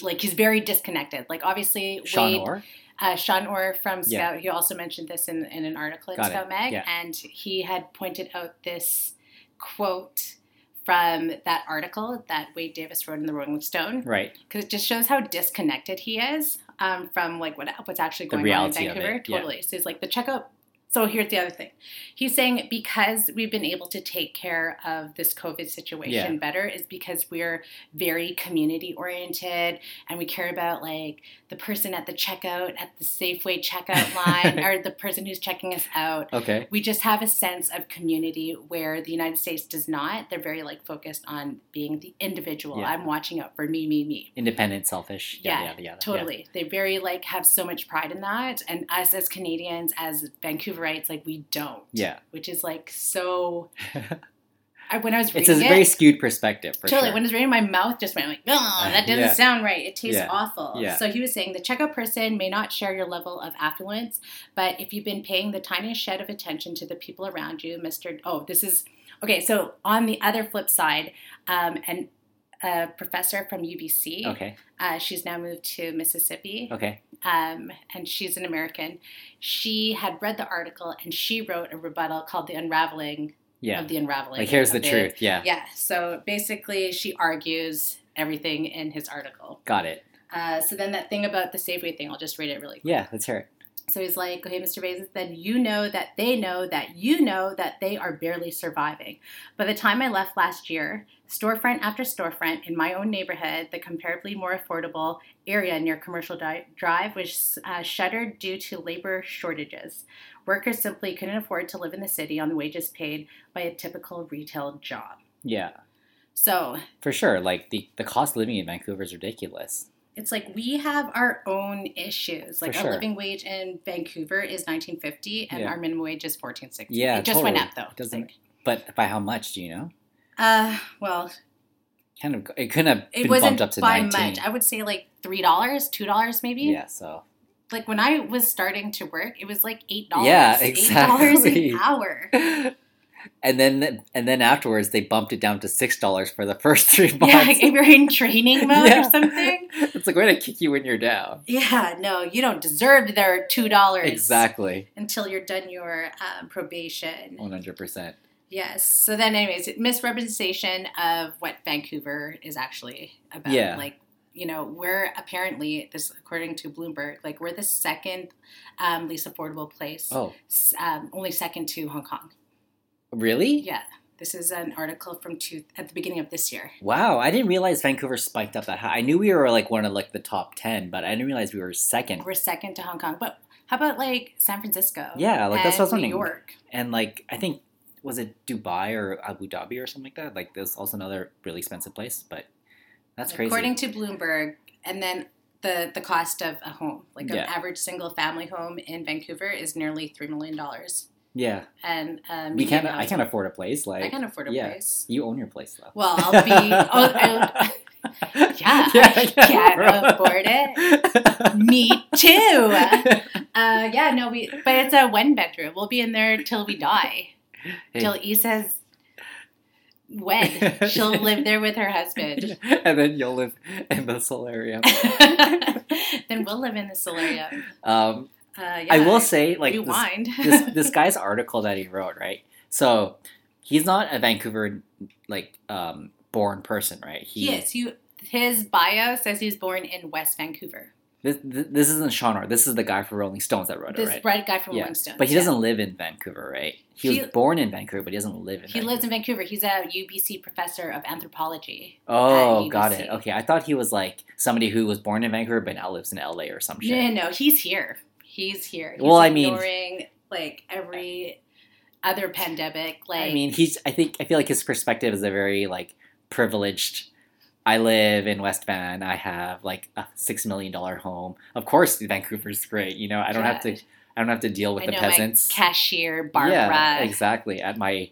A: like he's very disconnected. Like obviously,
B: Sean
A: Wade,
B: Orr?
A: uh, Sean Orr from Scout,
B: Yeah.
A: he also mentioned this in, in an article in
B: Got it.
A: Scout Mag,
B: Yeah.
A: and he had pointed out this quote from that article that Wade Davis wrote in the Rolling Stone
B: Right.
A: because it just shows how disconnected he is um, from like what what's actually going on in Vancouver.
B: it, yeah.
A: Totally. So he's like the checkout. So here's the other thing. He's saying because we've been able to take care of this COVID situation
B: Yeah.
A: better is because we're very community oriented and we care about like the person at the checkout at the Safeway checkout line or the person who's checking us out.
B: Okay.
A: We just have a sense of community where the United States does not. They're very like focused on being the individual.
B: Yeah.
A: I'm watching out for me, me, me.
B: Independent, selfish.
A: Yeah,
B: Yada, yada, yada.
A: Totally. They very like have so much pride in that. And us as Canadians, as Vancouverites, like we don't.
B: Yeah.
A: Which is like so I, when I was
B: It's a
A: reading
B: very
A: it,
B: skewed perspective for
A: totally
B: sure.
A: when I was reading my mouth just went like, oh, that doesn't
B: Yeah.
A: sound right. It tastes
B: Yeah.
A: awful.
B: Yeah.
A: So he was saying the checkout person may not share your level of affluence, but if you've been paying the tiniest shed of attention to the people around you, Mr. Oh, this is okay. So on the other flip side, um, and a professor from UBC,
B: okay.
A: uh, she's now moved to Mississippi
B: Okay.
A: um, and she's an American. She had read the article and she wrote a rebuttal called "The Unraveling
B: Yeah.
A: of the Unraveling."
B: Like, here's the truth. Yeah.
A: Yeah. So basically, she argues everything in his article.
B: Got it.
A: Uh, so then that thing about the Safeway thing, I'll just read it really quick.
B: Yeah. Let's hear it.
A: So he's like, okay, Mr. Bezos, then you know that they know that you know that they are barely surviving. By the time I left last year, storefront after storefront in my own neighborhood, the comparably more affordable area near Commercial Di- Drive was uh, shuttered due to labor shortages. Workers simply couldn't afford to live in the city on the wages paid by a typical retail job.
B: Yeah.
A: So
B: For sure. Like, the, the cost of living in Vancouver is ridiculous.
A: It's like we have our own issues. Like
B: For
A: our
B: sure.
A: living wage in Vancouver is 1950 and
B: Yeah.
A: our minimum wage is 1460.
B: Yeah,
A: it just went up though.
B: Doesn't-
A: Like,
B: But by how much do you know?
A: uh, well,
B: Kind of. It couldn't have
A: it wasn't
B: bumped up to
A: by
B: 19.
A: much. I would say like three dollars, two dollars maybe.
B: Yeah. So.
A: Like when I was starting to work, it was like eight dollars.
B: Yeah, exactly.
A: Eight dollars an hour.
B: and then and then afterwards they bumped it down to six dollars for the first three months.
A: Yeah, like if you're in training mode
B: Yeah.
A: or something.
B: it's like way to kick you when you're down.
A: Yeah, no, you don't deserve their two dollars
B: Exactly,
A: until you're done your um, probation.
B: one hundred percent.
A: Yes. So then, anyways, misrepresentation of what Vancouver is actually about.
B: Yeah.
A: Like, you know, we're apparently this, according to Bloomberg, like we're the second um, least affordable place,
B: Oh,
A: um, only second to Hong Kong.
B: Really?
A: Yeah. This is an article from two at the beginning of this year.
B: Wow, I didn't realize Vancouver spiked up that high. I knew we were like one of like the top ten, but I didn't realize we were second.
A: We're second to Hong Kong, but how about like San Francisco?
B: Yeah, like, that's what I was
A: New. York.
B: And like I think was it Dubai or Abu Dhabi or something like that? Like there's also another really expensive place, but that's crazy.
A: According to Bloomberg, and then the the cost of a home, like an
B: Yeah.
A: average single family home in Vancouver, is nearly three million dollars.
B: Yeah,
A: And um,
B: we can't. I can't afford a place. Like
A: I can't afford a
B: yeah.
A: place.
B: You own your place though.
A: Well, I'll be. oh, I, yeah, I can't afford it. Me too. Uh, yeah, no, we. But it's a one bedroom. We'll be in there till we die.
B: Hey.
A: Till E says when she'll live there with her husband.
B: and then you'll live in the solarium.
A: then we'll live in the solarium.
B: Um,
A: Uh, yeah,
B: I will say, like this,
A: rewind.
B: this this guy's article that he wrote, right? So he's not a Vancouver like um, born person, right?
A: he is. You, his bio says he was born in West Vancouver.
B: This, this isn't Sean Orr. This is the guy from Rolling Stones that wrote
A: This
B: it, right?
A: This red guy from
B: yeah,
A: Rolling Stones.
B: but he
A: yeah.
B: doesn't live in Vancouver, right? He,
A: He-
B: was born in Vancouver, but he doesn't live in.
A: He lives in Vancouver. He's a UBC professor of anthropology.
B: Oh, got it. Okay, I thought he was like somebody who was born in Vancouver but now lives in LA or some shit.
A: No, no, no, he's here. He's here. He's
B: Well, I mean-
A: ignoring like every other pandemic. Like,
B: I mean, he's. I think I feel like his perspective is a very like privileged. I live in West Van. I have like a six million dollar home. Of course, Vancouver's great. You know, I don't have to. I don't have to deal with
A: I
B: the
A: know
B: peasants.
A: my cashier Barbara,
B: Yeah, exactly. At my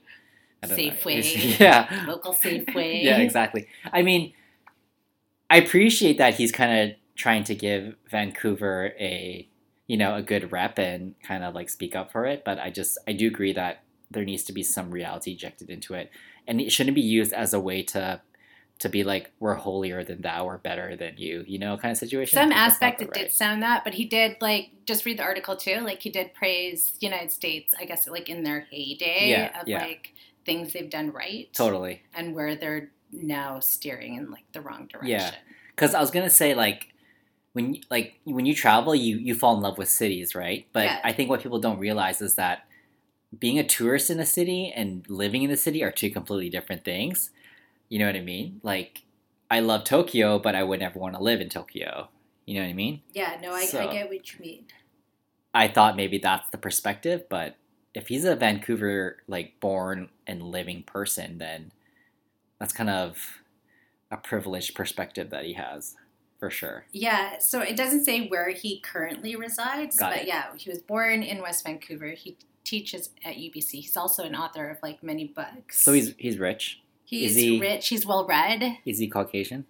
B: don't know.
A: Safeway.
B: Yeah,
A: local Safeway.
B: yeah, exactly. I mean, I appreciate that he's kind of trying to give Vancouver a you know a good rep and kind of like speak up for it. But I just I do agree that there needs to be some reality injected into it, and it shouldn't be used as a way to to be like we're holier than thou or better than you, you know, kind of situation.
A: Some aspect it did sound that, but he did like just read the article too. Like he did praise the United States, I guess, like in their heyday
B: Yeah,
A: of
B: yeah.
A: like things they've done right,
B: totally.
A: and where they're now steering in like the wrong direction.
B: Yeah. because I was gonna say like when you- like when you travel, you you fall in love with cities, right? But
A: Yeah.
B: I think what people don't realize is that being a tourist in a city and living in the city are two completely different things. You know what I mean? Like I love Tokyo, but I would never want to live in Tokyo. You know what I mean?
A: Yeah, no, I, I get what you mean.
B: I thought maybe that's the perspective, but if he's a Vancouver like born and living person, then that's kind of a privileged perspective that he has, for sure.
A: Yeah, so it doesn't say where he currently resides,
B: Got
A: but
B: it.
A: yeah, he was born in West Vancouver. He teaches at UBC. He's also an author of like many books.
B: So he's he's rich.
A: he's
B: he-
A: rich. He's well read.
B: Is he Caucasian?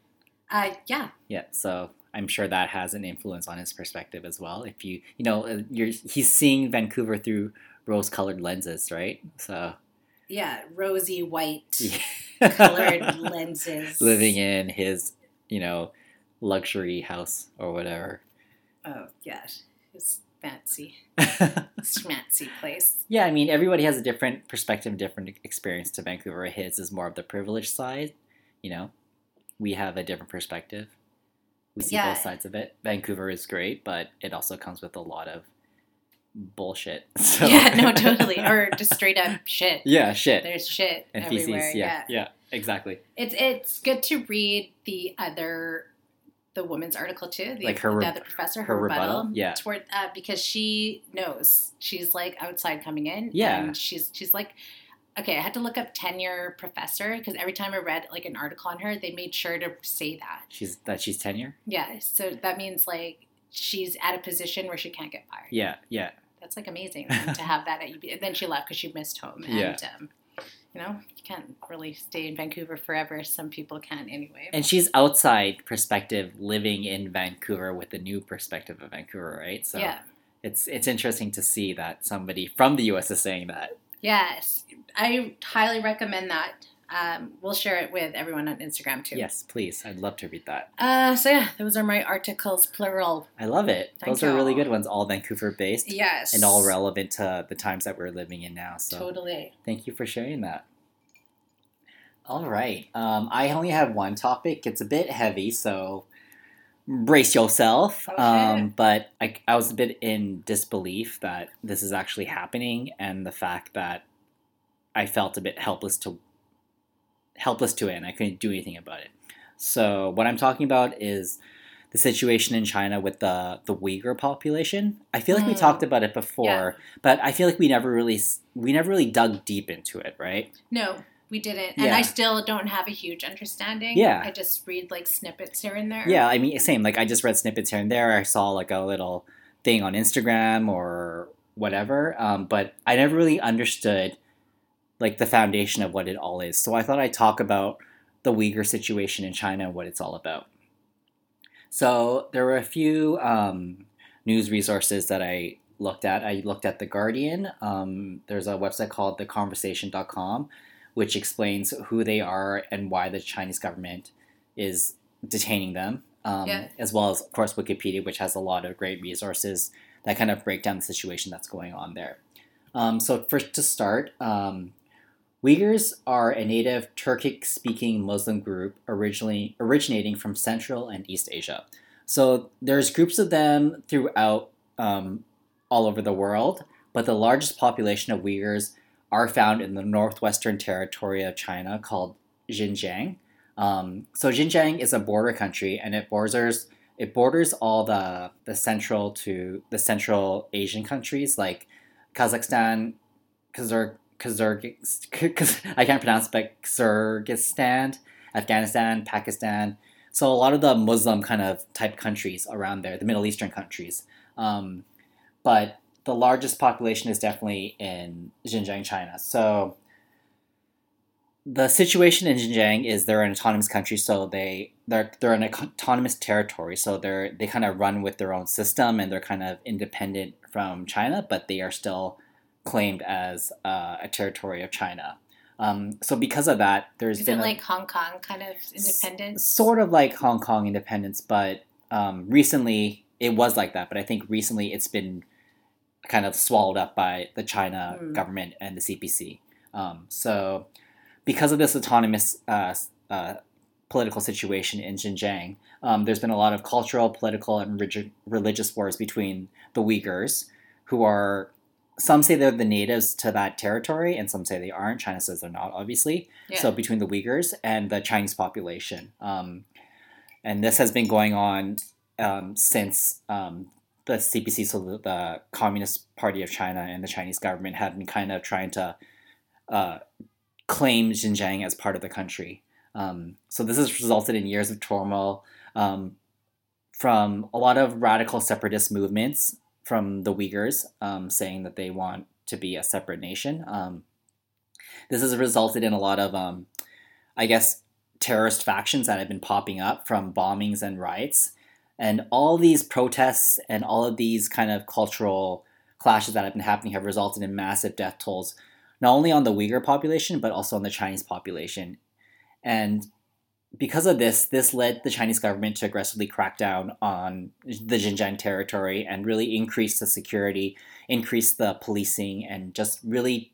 A: Uh, yeah,
B: Yeah. So I'm sure that has an influence on his perspective as well. If you you know uh, you're he's seeing Vancouver through rose-colored lenses, right? So
A: yeah, rosy white
B: yeah.
A: colored lenses.
B: living in his you know luxury house or whatever.
A: Oh yeah, his fancy, schmancy place.
B: Yeah, I mean, everybody has a different perspective, different experience to Vancouver. His is more of the privileged side, you know. We have a different perspective. We see
A: Yeah.
B: both sides of it. Vancouver is great, but it also comes with a lot of bullshit. So.
A: Yeah, no, totally, or just straight up shit.
B: yeah, shit
A: There's shit
B: and
A: everywhere.
B: feces. Yeah, yeah, exactly.
A: It's it's good to read the other the woman's article too, the,
B: Like her
A: the professor,
B: her
A: her, rebuttal,
B: rebuttal? Yeah.
A: toward uh, because she knows she's like outside coming in,
B: Yeah.
A: and she's she's like, okay, I had to look up tenure professor because every time I read like an article on her, they made sure to say that,
B: She's that she's tenure.
A: yeah, so that means like she's at a position where she can't get fired.
B: Yeah, yeah,
A: That's like amazing to have that at UB. And then she left because she missed home. And,
B: Yeah.
A: um, you know, you can't really stay in Vancouver forever. Some people can anyway.
B: and she's outside perspective, living in Vancouver with the new perspective of Vancouver, right? So
A: yeah.
B: it's it's interesting to see that somebody from the U.S. is saying that
A: Yes, I highly recommend that. Um, we'll share it with everyone on Instagram too.
B: Yes, please. I'd love to read that.
A: Uh, so yeah, those are my articles, plural.
B: I love it.
A: Thank
B: Those are really good ones, all Vancouver based
A: Yes,
B: and all relevant to the times that we're living in now. So
A: Totally.
B: thank you for sharing that. All right. Um, I only have one topic. It's a bit heavy, so brace yourself.
A: Okay.
B: Um, but I, I was a bit in disbelief that this is actually happening, and the fact that I felt a bit helpless to helpless to it, and I couldn't do anything about it. So what I'm talking about is the situation in China with the the Uyghur population. I feel like we
A: Mm.
B: talked about it before,
A: Yeah.
B: but I feel like we never really we never really dug deep into it, right?
A: No, we didn't, and
B: Yeah.
A: I still don't have a huge understanding.
B: Yeah.
A: I just read like snippets here and there.
B: Yeah, I mean, same. Like I just read snippets here and there. I saw like a little thing on Instagram or whatever, um, but I never really understood like the foundation of what it all is. So I thought I'd talk about the Uyghur situation in China and what it's all about. So there were a few um, news resources that I looked at. I looked at The Guardian. Um, there's a website called theconversation.com, which explains who they are and why the Chinese government is detaining them. Um,
A: Yeah.
B: As well as, of course, Wikipedia, which has a lot of great resources that kind of break down the situation that's going on there. Um, so, first to start, um, Uyghurs are a native Turkic speaking Muslim group originally originating from Central and East Asia. So there's groups of them throughout um, all over the world, but the largest population of Uyghurs are found in the northwestern territory of China called Xinjiang. Um, so Xinjiang is a border country, and it borders it borders all the the central to the Central Asian countries like Kazakhstan, Kazakh, Kazakh, Kaz- I can't pronounce, but Kyrgyzstan, Afghanistan, Pakistan. So a lot of the Muslim kind of type countries around there, the Middle Eastern countries. Um, but the largest population is definitely in Xinjiang, China. So the situation in Xinjiang is they're an autonomous country, so they they're they're an autonomous territory, so they're they kind of run with their own system and they're kind of independent from China, but they are still claimed as uh, a territory of China. Um, so because of that, there's
A: Is
B: been
A: it
B: a-
A: like Hong Kong kind of independence?
B: sort of like Hong Kong independence, but um, recently it was like that. But I think recently it's been kind of swallowed up by the China
A: Mm.
B: government and the CPC. Um, so because of this autonomous uh, uh, political situation in Xinjiang, um, there's been a lot of cultural, political, and regi- religious wars between the Uyghurs, who are some say they're the natives to that territory, and some say they aren't. China says they're not, obviously.
A: Yeah.
B: So between the Uyghurs and the Chinese population, um, and this has been going on um, since um, the CPC, so the, the Communist Party of China and the Chinese government have been kind of trying to uh, claim Xinjiang as part of the country. Um, so this has resulted in years of turmoil um, from a lot of radical separatist movements from the Uyghurs um, saying that they want to be a separate nation. Um, this has resulted in a lot of, um, I guess, terrorist factions that have been popping up from bombings and riots. And all these protests and all of these kind of cultural clashes that have been happening have resulted in massive death tolls, not only on the Uyghur population, but also on the Chinese population. And because of this, this led the Chinese government to aggressively crack down on the Xinjiang territory and really increase the security, increase the policing, and just really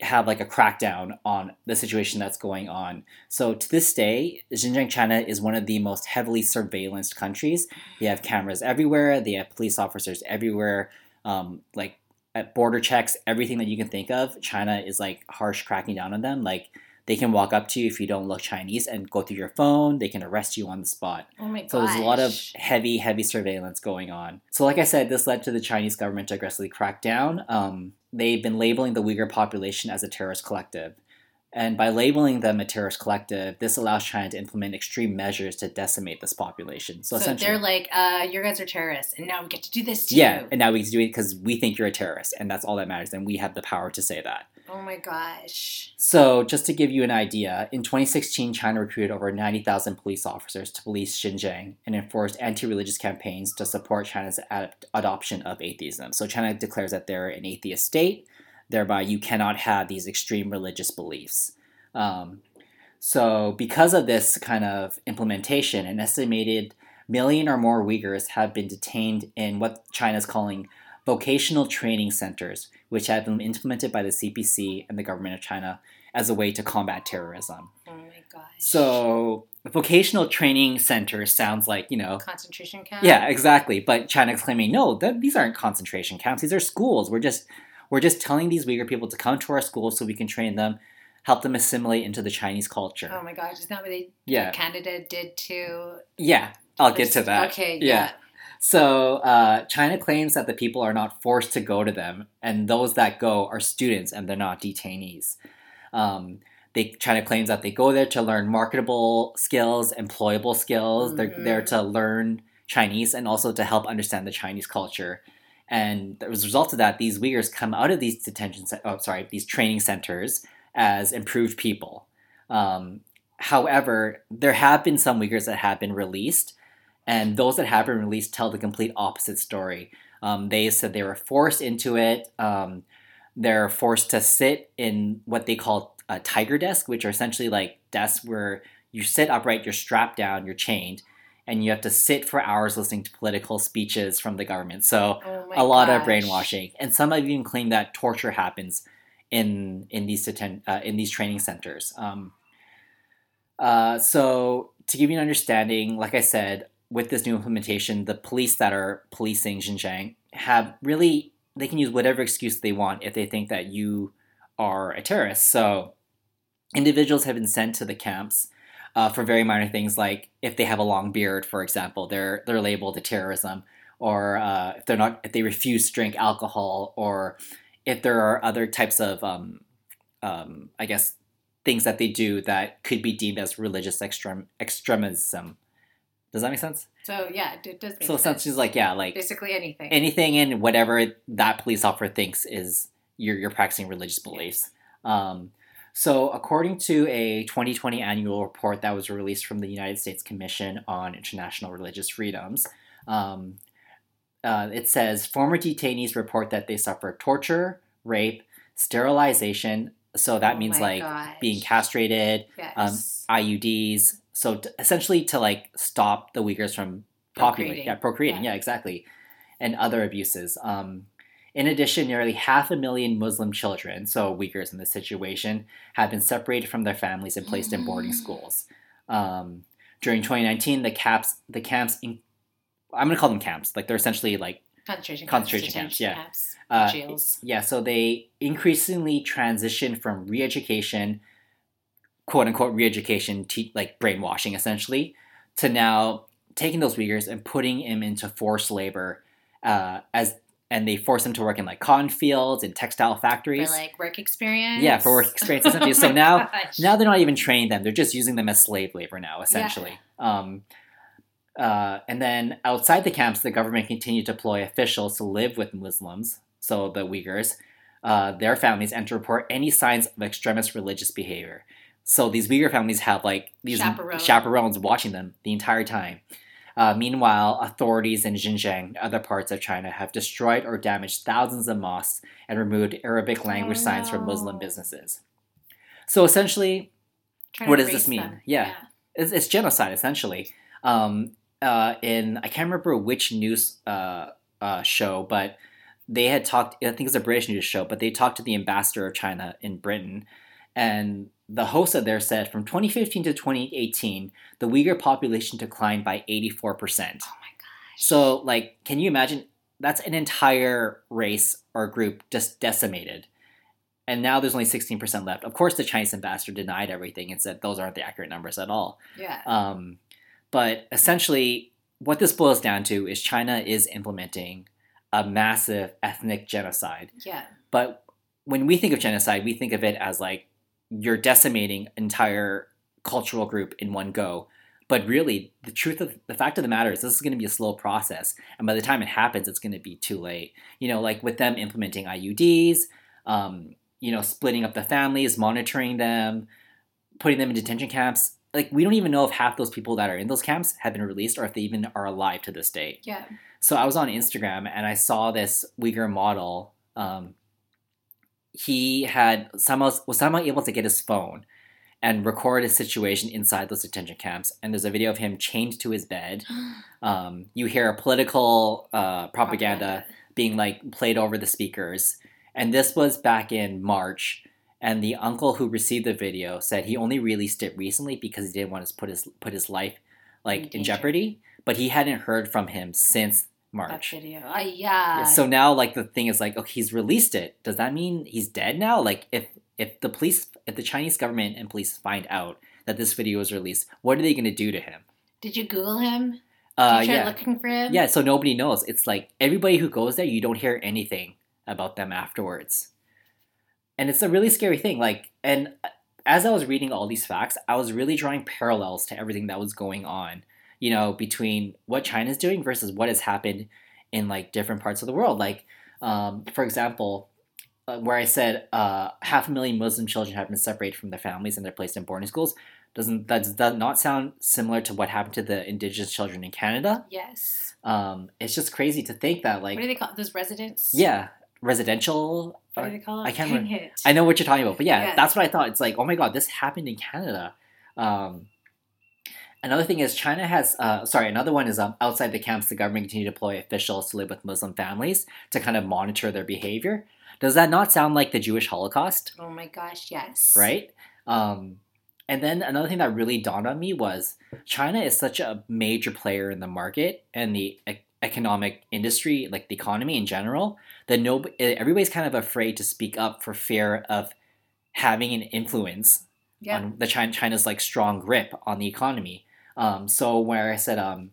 B: have like a crackdown on the situation that's going on. So to this day, Xinjiang, China is one of the most heavily surveillanced countries. They have cameras everywhere. They have police officers everywhere. Um, like at border checks, everything that you can think of, China is like harsh cracking down on them. Like they can walk up to you if you don't look Chinese and go through your phone. They can arrest you on the spot.
A: oh my
B: So there's a lot of
A: gosh.
B: heavy, heavy surveillance going on. So, like I said, this led to the Chinese government to aggressively crack down. Um, they've been labeling the Uyghur population as a terrorist collective. And by labeling them a terrorist collective, this allows China to implement extreme measures to decimate this population. So,
A: So,
B: essentially,
A: they're like, uh, you guys are terrorists, and now we get to do this to
B: yeah,
A: you.
B: and now we do it because we think you're a terrorist, and that's all that matters, and we have the power to say that.
A: Oh my gosh.
B: So, just to give you an idea, in 2016, China recruited over 90,000 police officers to police Xinjiang and enforced anti religious campaigns to support China's ad- adoption of atheism. So, China declares that they're an atheist state. thereby you cannot have these extreme religious beliefs. Um, so, because of this kind of implementation, an estimated million or more Uyghurs have been detained in what China is calling vocational training centers, which had been implemented by the CPC and the government of China as a way to combat terrorism.
A: Oh my gosh.
B: So, vocational training center sounds like, you know,
A: concentration camp.
B: yeah, exactly. But China's claiming no, that these aren't concentration camps. These are schools. We're just we're just telling these Uyghur people to come to our schools so we can train them, help them assimilate into the Chinese culture.
A: Oh my gosh, is that what they
B: Yeah.
A: Canada did to?
B: Yeah, I'll get to that.
A: Okay.
B: Yeah.
A: Yeah.
B: So uh, China claims that the people are not forced to go to them, and those that go are students and they're not detainees. Um, they China claims that they go there to learn marketable skills, employable skills. They're
A: Mhm.
B: there to learn Chinese and also to help understand the Chinese culture. And as a result of that, these Uyghurs come out of these detention, oh, sorry, these training centers as improved people. Um, however, there have been some Uyghurs that have been released, and those that have been released tell the complete opposite story. Um, they said they were forced into it. Um, they're forced to sit in what they call a tiger desk, which are essentially like desks where you sit upright, you're strapped down, you're chained, and you have to sit for hours listening to political speeches from the government. So
A: Oh
B: a lot of brainwashing, and some have even claimed that torture happens in in these deten- uh, in these training centers. Um, uh, so to give you an understanding, like I said, with this new implementation, the police that are policing Xinjiang have really they can use whatever excuse they want if they think that you are a terrorist. So individuals have been sent to the camps uh, for very minor things, like if they have a long beard, for example, they're they're labeled a terrorism, or uh, if they're not if they refuse to drink alcohol, or if there are other types of um, um, I guess things that they do that could be deemed as religious extrem- extremism. Does that make sense?
A: So yeah, it does make
B: so
A: sense.
B: essentially, like yeah, like
A: basically anything.
B: anything and whatever that police officer thinks is you're, you're practicing religious beliefs. Um, so, according to a 2020 annual report that was released from the United States Commission on International Religious Freedoms, um, uh, it says former detainees report that they suffer torture, rape, sterilization. So that
A: Oh
B: means like
A: gosh.
B: being castrated, um. IUDs. So t- essentially to like stop the Uyghurs from populating,
A: Procreating.
B: yeah, procreating,
A: Yeah.
B: yeah. exactly, and other abuses. Um, in addition, nearly half a million Muslim children, so Uyghurs in this situation, have been separated from their families and placed in boarding
A: Mm.
B: schools. Um, during 2019, the camps, the camps, in, I'm going to call them camps, like they're essentially like
A: concentration
B: concentration
A: camps,
B: camps, yeah.
A: camps,
B: uh,
A: jails.
B: yeah, so they increasingly transition from re-education, quote unquote re-education, te- like brainwashing essentially, to now taking those Uyghurs and putting them into forced labor, uh, as and they force them to work in like cotton fields and textile factories For
A: like work experience.
B: Yeah, for work experience, essentially.
A: Oh
B: So now-
A: gosh.
B: now they're not even training them; they're just using them as slave labor now, essentially. Um, uh, and then outside the camps, the government continued to deploy officials to live with Muslims, so the Uyghurs, uh, their families, and to report any signs of extremist religious behavior. So these Uyghur families have like these
A: Chaperone.
B: chaperones watching them the entire time. Uh, meanwhile, authorities in Xinjiang and other parts of China have destroyed or damaged thousands of mosques and removed Arabic language
A: Oh,
B: signs from Muslim businesses. So essentially,
A: Trying
B: what does this mean?
A: them.
B: Yeah. it's, it's genocide essentially. Um, uh, in I can't remember which news uh, uh, show, but they had talked. I think it's a British news show, but they talked to the ambassador of China in Britain, and the host of there said from 2015 to 2018, the Uyghur population declined by 84 percent.
A: Oh my gosh.
B: So, like, can you imagine? That's an entire race or group just decimated. And now there's only 16% left. Of course, the Chinese ambassador denied everything and said those aren't the accurate numbers at all.
A: Yeah.
B: Um, but essentially, what this boils down to is China is implementing a massive ethnic genocide.
A: yeah.
B: But when we think of genocide, we think of it as like you're decimating entire cultural group in one go. But really, the truth of the fact of the matter is, this is going to be a slow process, and by the time it happens, it's going to be too late. You know, like with them implementing IUDs, um, you know, splitting up the families, monitoring them, putting them in detention camps. Like we don't even know if half those people that are in those camps have been released, or if they even are alive to this day.
A: Yeah.
B: So I was on Instagram and I saw this Uyghur model. Um, he had somehow was somehow able to get his phone and record a situation inside those detention camps. And there's a video of him chained to his bed. Um, you hear a political uh, propaganda being like played over the speakers. And this was back in March. And the uncle who received the video said he only released it recently because he didn't want to put his put his life like
A: In
B: in, jeopardy. But he hadn't heard from him since
A: That
B: March.
A: video. Uh, yeah.
B: Yeah, so now like the thing is like okay he's released it does that mean he's dead now like if if the police if the chinese government and police find out that this video was released what are they going to do to him
A: Did you Google him? Did
B: uh
A: you try
B: yeah
A: looking for him?
B: yeah so nobody knows it's like everybody who goes there you don't hear anything about them afterwards and it's a really scary thing like and as i was reading all these facts i was really drawing parallels to everything that was going on you know between what china's doing versus what has happened in like different parts of the world like um, for example uh, where i said uh, half a million muslim children have been separated from their families and they're placed in boarding schools doesn't that does that not sound similar to what happened to the indigenous children in canada
A: Yes.
B: um, it's just crazy to think that like
A: what do they call those residents?
B: yeah residential
A: What do they call it?
B: I can't
A: Dang
B: remember.
A: it.
B: I know what you're talking about, but yeah,
A: Yeah.
B: that's what I thought. It's like, oh my god, this happened in Canada. Um, another thing is China has, uh, sorry, another one is um, outside the camps, the government continue to deploy officials to live with Muslim families to kind of monitor their behavior. Does that not sound like the Jewish Holocaust?
A: Oh my gosh, yes.
B: right? Um, and then another thing that really dawned on me was China is such a major player in the market and the e- economic industry, like the economy in general, that no everybody's kind of afraid to speak up for fear of having an influence
A: Yeah.
B: on the China, China's like strong grip on the economy. Um, so where I said um,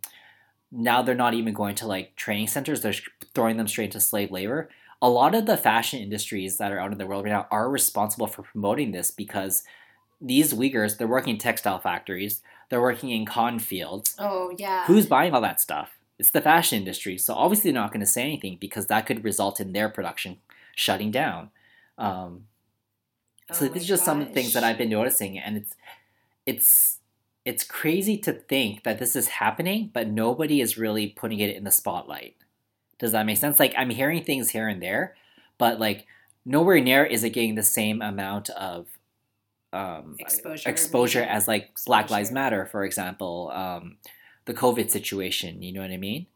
B: now they're not even going to like training centers; they're throwing them straight into slave labor. A lot of the fashion industries that are out in the world right now are responsible for promoting this because these Uyghurs they're working in textile factories, they're working in cotton fields.
A: Oh yeah.
B: Who's buying all that stuff? It's the fashion industry. So obviously they're not going to say anything because that could result in their production shutting down. Um, so
A: Oh
B: these are just some of the things that. I've been noticing, and it's it's it's crazy to think that this is happening, but nobody is really putting it in the spotlight. Does that make sense? Like I'm hearing things here and there, but like nowhere near is it getting the same amount of um,
A: Exposure,
B: exposure as like Black Lives. Matter, for example, um, the COVID situation. You know what I mean?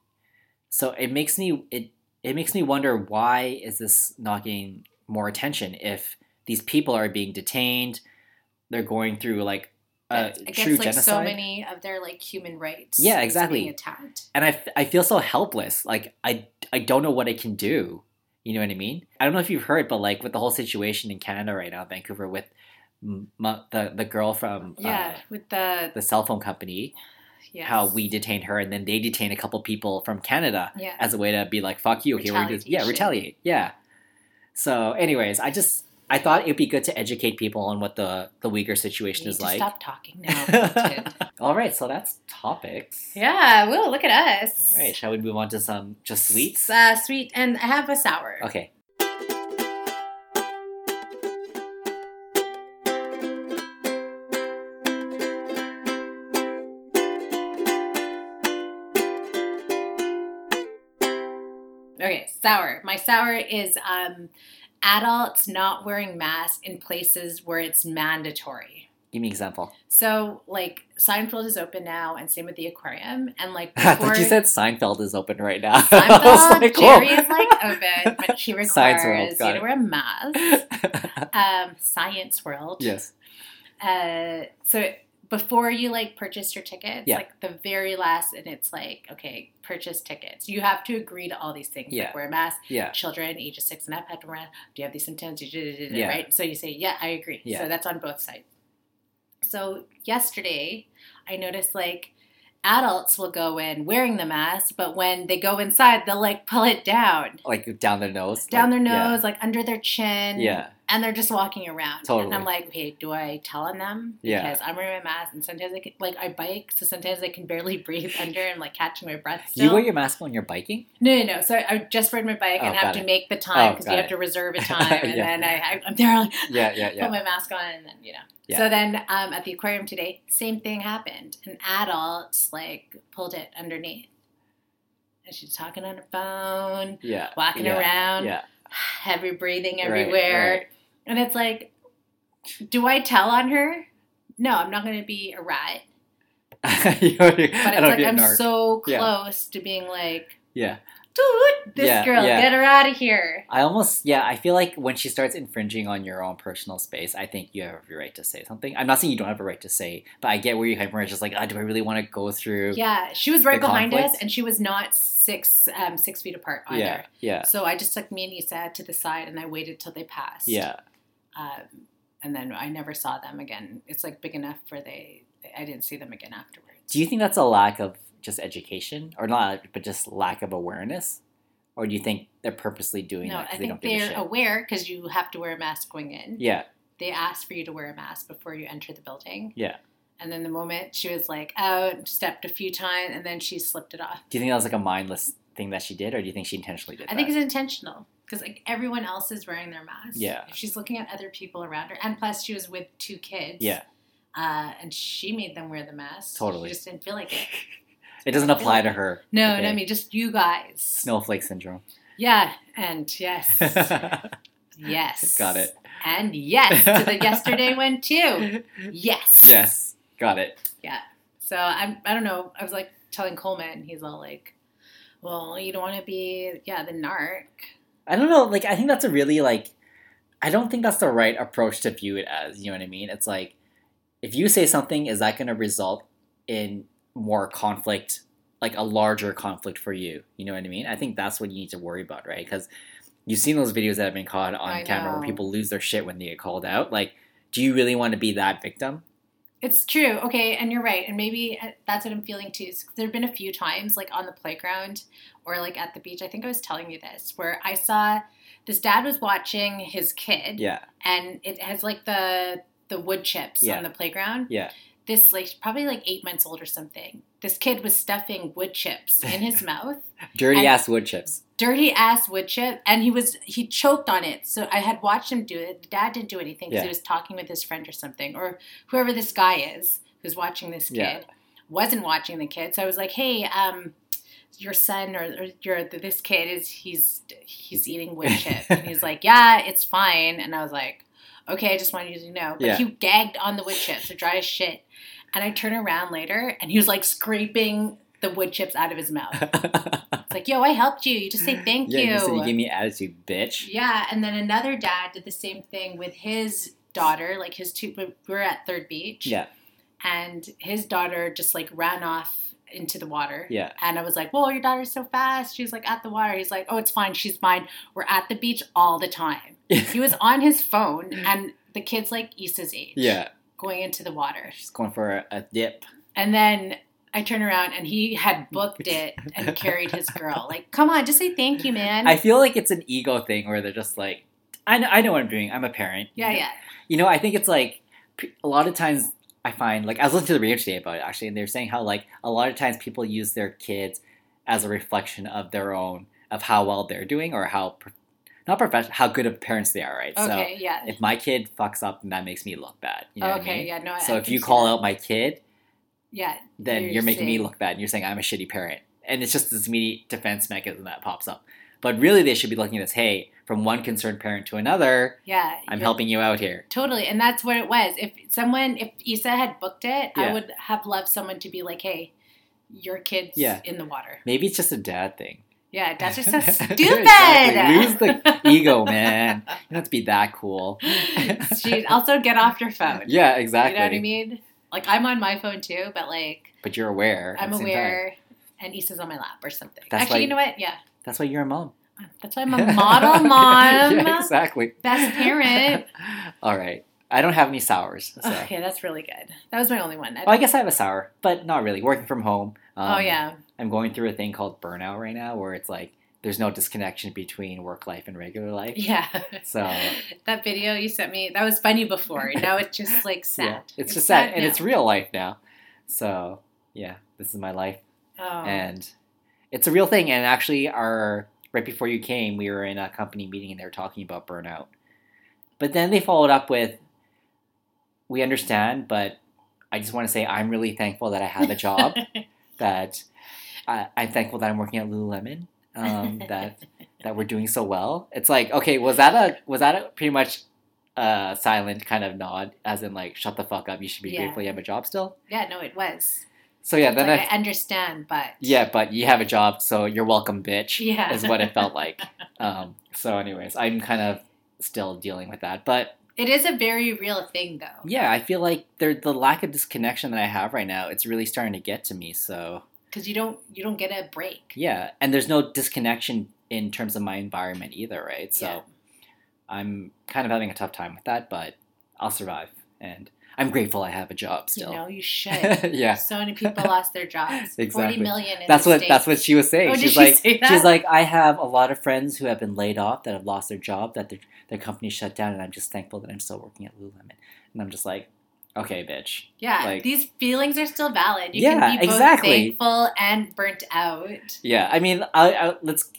B: So it makes me it it makes me wonder why is this not getting more attention if these people are being detained, they're going through like a
A: against
B: true
A: like
B: genocide.
A: so many of their like human rights.
B: Yeah, exactly.
A: Being attacked.
B: and I, f- I feel so helpless. Like I I don't know what I can do. You know what I mean? I don't know if you've heard, but like with the whole situation in Canada right now, Vancouver, with m- the the girl from
A: Yeah,
B: uh,
A: with the
B: the cell phone company,
A: yes.
B: how we detained her, and then they detain a couple people from Canada
A: yeah.
B: as a way to be like, "Fuck you." Okay, we're just yeah, retaliate. Yeah. So, anyways, I just I thought it'd be good to educate people on what the the Uyghur situation is like.
A: Stop talking now.
B: All right, so that's topics.
A: yeah. Whoa! Look at us.
B: All right, shall we move on to some just sweets?
A: Uh, sweet, and I have a sour.
B: Okay.
A: Okay, sour. My sour is um, adults not wearing masks in places where it's mandatory.
B: Give me an example.
A: So, like, Seinfeld is open now, and same with the aquarium. And like,
B: I thought you said Seinfeld is open right now.
A: Seinfeld,
B: like,
A: Jerry is like open, but he
B: Science World,
A: requires you to
B: it.
A: wear a mask. Um, Science World.
B: yes.
A: Uh, so before you like purchase your tickets,
B: Yeah.
A: like the very last, and it's like, okay, purchase tickets. You have to agree to all these things.
B: Yeah.
A: Like wear a mask.
B: Yeah.
A: Children ages six and up have to wear. Do you have these symptoms? You did it,
B: Yeah.
A: right? So you say, yeah, I agree.
B: Yeah.
A: So that's on both sides. So yesterday, I noticed like adults will go in wearing the mask, but when they go inside, they'll like pull it down,
B: Like down their nose.
A: down
B: like-
A: their
B: yeah.
A: nose, like under their chin.
B: Yeah.
A: And they're just walking around. And I'm like, okay, do I tell on them?
B: Yeah.
A: Because I'm wearing my mask and sometimes I can, like, I bike, so sometimes I can barely breathe under and like catching my breath
B: Do you wear your mask when you're biking?
A: no, no, no. So I just rode my bike
B: Oh,
A: and have
B: got
A: to make the time
B: Oh,
A: because
B: got
A: you have to reserve a time. And
B: Yeah.
A: then I, I, I'm there, like,
B: Yeah, yeah,
A: put my mask on and then, you know.
B: Yeah.
A: So then um, at the aquarium today, same thing happened. An adult, like, pulled it underneath. And she's talking on her phone,
B: Yeah.
A: walking
B: yeah,
A: around.
B: Yeah.
A: heavy breathing
B: Right,
A: everywhere.
B: right.
A: And it's like, do I tell on her? No, I'm not going to be a rat. But it's like I'm
B: narc.
A: so
B: Yeah.
A: close to being like,
B: yeah.
A: dude, this
B: Yeah,
A: girl,
B: yeah.
A: get her out of here.
B: I almost yeah, I feel like when she starts infringing on your own personal space, I think you have every right to say something. I'm not saying you don't have a right to say, but I get where you're coming from. It's just like, oh, do I really want to go through?
A: Yeah, she was right behind us, and she was not six um, six feet apart either.
B: yeah, yeah,
A: So I just took me and Issa to the side, and I waited till they passed.
B: yeah.
A: Um, and then I never saw them again. It's like big enough for they. I didn't see them again afterwards.
B: Do you think that's a lack of just education, or not, but just lack of awareness, or do you think they're purposely doing
A: No,
B: that
A: I
B: they don't
A: think they're
B: shit?
A: aware because you have to wear a mask going in.
B: Yeah,
A: They asked for you to wear a mask before you enter the building.
B: yeah.
A: And then the moment she was like out, stepped a few times, and then she slipped it off.
B: Do you think that was like a mindless thing that she did, or do you think she intentionally did? It?
A: I think it's intentional because like everyone else is wearing their mask.
B: Yeah.
A: If she's looking at other people around her, and plus she was with two kids.
B: Yeah.
A: Uh, and she made them wear the mask.
B: Totally.
A: She just didn't feel like it.
B: It doesn't apply to her.
A: No,
B: Okay.
A: no, I mean just you guys.
B: Snowflake syndrome.
A: Yeah, and yes, yes.
B: Got it.
A: And yes to the yesterday one too. Yes.
B: Yes, got it. Yeah.
A: So I'm. I don't know. I was like telling Coleman. He's all like, "Well, you don't want to be, yeah, the narc."
B: I don't know. Like, I think that's a really like. I don't think that's the right approach to view it as. You know what I mean? It's like, if you say something, is that going to result in more conflict, like a larger conflict for you? You know what I mean? I think that's what you need to worry about, right? Because you've seen those videos that have been caught on
A: I
B: camera
A: know.
B: where people lose their shit when they get called out. Like, do you really want to be that victim?
A: It's true. Okay, and you're right. And maybe uh, that's what I'm feeling too. There have been a few times, like on the playground or like at the beach. I think I was telling you this, where I saw this dad was watching his kid,
B: Yeah,
A: and it has like the the wood chips
B: Yeah.
A: on the playground.
B: yeah.
A: This like probably like eight months old or something. This kid was stuffing wood chips in his mouth,
B: Dirty ass wood chips.
A: dirty ass wood chip, and he was he choked on it. So I had watched him do it. The dad didn't do anything because
B: Yeah.
A: he was talking with his friend or something, or whoever this guy is who's watching this kid
B: Yeah.
A: wasn't watching the kid. So I was like, hey, um. Your son or, or your this kid is he's he's eating wood chip and he's like yeah it's fine and I was like okay I just wanted you to know but
B: Yeah.
A: he gagged on the wood chips they're dry as shit and I turn around later and he was like scraping the wood chips out of his mouth it's like yo I helped you you just say thank
B: yeah,
A: you
B: you said you gave me attitude, bitch.
A: yeah, and then another dad did the same thing with his daughter. Like his two, we were at Third Beach.
B: Yeah,
A: And his daughter just like ran off into the water.
B: yeah.
A: And I was like, "Whoa, your daughter's so fast." She's like at the water. He's like, "Oh, it's fine. She's fine. We're at the beach all the time." He was on his phone, and the kid's like Issa's age.
B: Yeah,
A: Going into the water,
B: she's going for a, dip.
A: and then. I turn around and he had booked it and carried his girl. Like, come on, just say thank you, man.
B: I feel like it's an ego thing where they're just like, I know, I know what I'm doing. I'm a parent.
A: yeah, yeah.
B: You know, I think it's like a lot of times I find like I was listening to the radio today about it actually, and they're saying how like a lot of times people use their kids as a reflection of their own of how well they're doing or how not professional how good of parents they are, right?
A: Okay, yeah.
B: If my kid fucks up, then that makes me look bad. You know what I
A: okay,
B: mean?
A: yeah, no.
B: So
A: I
B: if you call out my kid,
A: yeah,
B: then
A: You're
B: you're, making me look bad and you're saying I'm a shitty parent. And it's just this immediate defense mechanism that pops up. But really, they should be looking at this hey, from one concerned parent to another,
A: yeah,
B: I'm helping you out here.
A: totally, and that's what it was. If someone, if Issa had booked it,
B: Yeah.
A: I would have loved someone to be like, "Hey, your kid's
B: Yeah.
A: in the water."
B: Maybe it's just a dad thing.
A: Yeah, that's just so stupid.
B: Lose the ego, man. You don't have to be that cool.
A: She also get off your phone.
B: yeah, exactly.
A: You know what I mean? Like I'm on my phone too, but like
B: But you're aware.
A: I'm
B: same time.
A: aware, and Issa's on my lap or something.
B: That's
A: Actually,
B: why-
A: you know what? Yeah,
B: That's why you're a mom.
A: that's why I'm a model mom,
B: yeah, exactly.
A: best parent.
B: All right. I don't have any sours. So.
A: Okay, that's really good. That was my only one. I
B: Well, I guess I have a sour, but not really. Working from home. Um,
A: oh yeah,
B: I'm going through a thing called burnout right now where it's like there's no disconnection between work life and regular life.
A: yeah.
B: So
A: that video you sent me that was funny before. Now it's just like sad.
B: yeah, it's, just sad, and it's real life now. So yeah, this is my life,
A: Oh.
B: and it's a real thing. And actually, our right before you came, we were in a company meeting and they were talking about burnout. But then they followed up with, "We understand, but I just want to say I'm really thankful that I have a job. that I, I'm thankful that I'm working at Lululemon. Um, that that we're doing so well. It's like, okay, was that a was that a pretty much a silent kind of nod, as in like, shut the fuck up, you should be
A: Yeah.
B: grateful you have a job still.
A: Yeah, no, it was.
B: So yeah, then
A: like,
B: I,
A: I understand, but
B: yeah, but you have a job, so you're welcome, bitch.
A: Yeah.
B: is what it felt like. Um, so, anyways, I'm kind of still dealing with that, but
A: it is a very real thing, though.
B: yeah, I feel like there the lack of disconnection that I have right now, it's really starting to get to me. So
A: Because you don't you don't get a break.
B: yeah, and there's no disconnection in terms of my environment either, right? So
A: Yeah.
B: I'm kind of having a tough time with that, but I'll survive, and I'm grateful I have a job still.
A: You know, you should.
B: yeah.
A: So many people lost their jobs.
B: Exactly.
A: Forty million. In
B: That's what
A: States.
B: that's what she was saying.
A: Oh, did
B: she's
A: she
B: like
A: say that?
B: she's like I have a lot of friends who have been laid off that have lost their job that their their company shut down and I'm just thankful that I'm still working at Lululemon. And I'm just like, okay, bitch.
A: Yeah,
B: like-
A: these feelings are still valid. You
B: Yeah,
A: can be both
B: exactly.
A: thankful and burnt out.
B: Yeah, I mean, I, I let's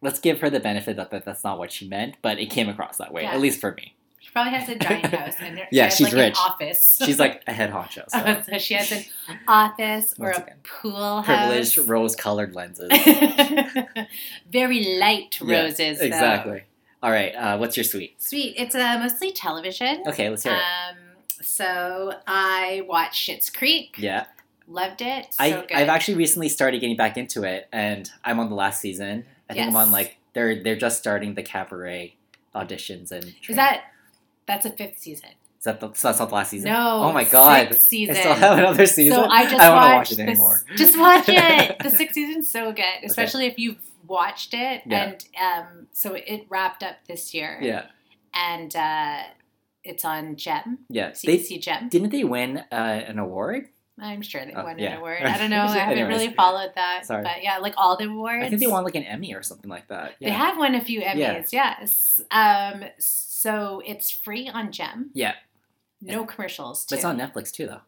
B: let's give her the benefit that, that that's not what she meant, but it came across that way,
A: Yeah.
B: at least for me.
A: She probably has a giant house and she
B: Yeah,
A: has
B: she's
A: like
B: rich.
A: an office.
B: She's like a head honcho. So.
A: so she has an office or
B: Once
A: a
B: again,
A: pool
B: Privileged
A: house.
B: rose-colored lenses.
A: Very light
B: Yeah,
A: roses. though.
B: exactly. All right, uh, what's your sweet?
A: Sweet. It's uh, mostly television.
B: Okay, let's hear it.
A: Um, so I watched Schitt's Creek.
B: Yeah,
A: Loved it. So
B: I
A: good.
B: I've actually recently started getting back into it, and I'm on the last season. I think I'm on like they're they're just starting the cabaret auditions and.
A: Is that that's a fifth season?
B: is that the, so that's not the last season?
A: No.
B: Oh my god!
A: Sixth season.
B: I still have another season.
A: So I just
B: I don't watch it
A: this-
B: anymore.
A: Just watch it. the sixth season's so good, especially if you've watched it.
B: Yeah.
A: And um, so it wrapped up this year.
B: Yeah,
A: And uh, it's on Gem.
B: yeah.
A: CBC
B: They
A: Gem.
B: didn't they win uh, an award?
A: I'm sure they
B: Oh,
A: won
B: yeah.
A: an award. I don't know. I haven't really followed that.
B: Sorry.
A: But yeah, like all the awards.
B: I think they won like an Emmy or something like that.
A: They have won a few
B: Yeah.
A: Emmys, yes. Um, so it's free on Gem.
B: Yeah.
A: No commercials.
B: But it's on Netflix too, though.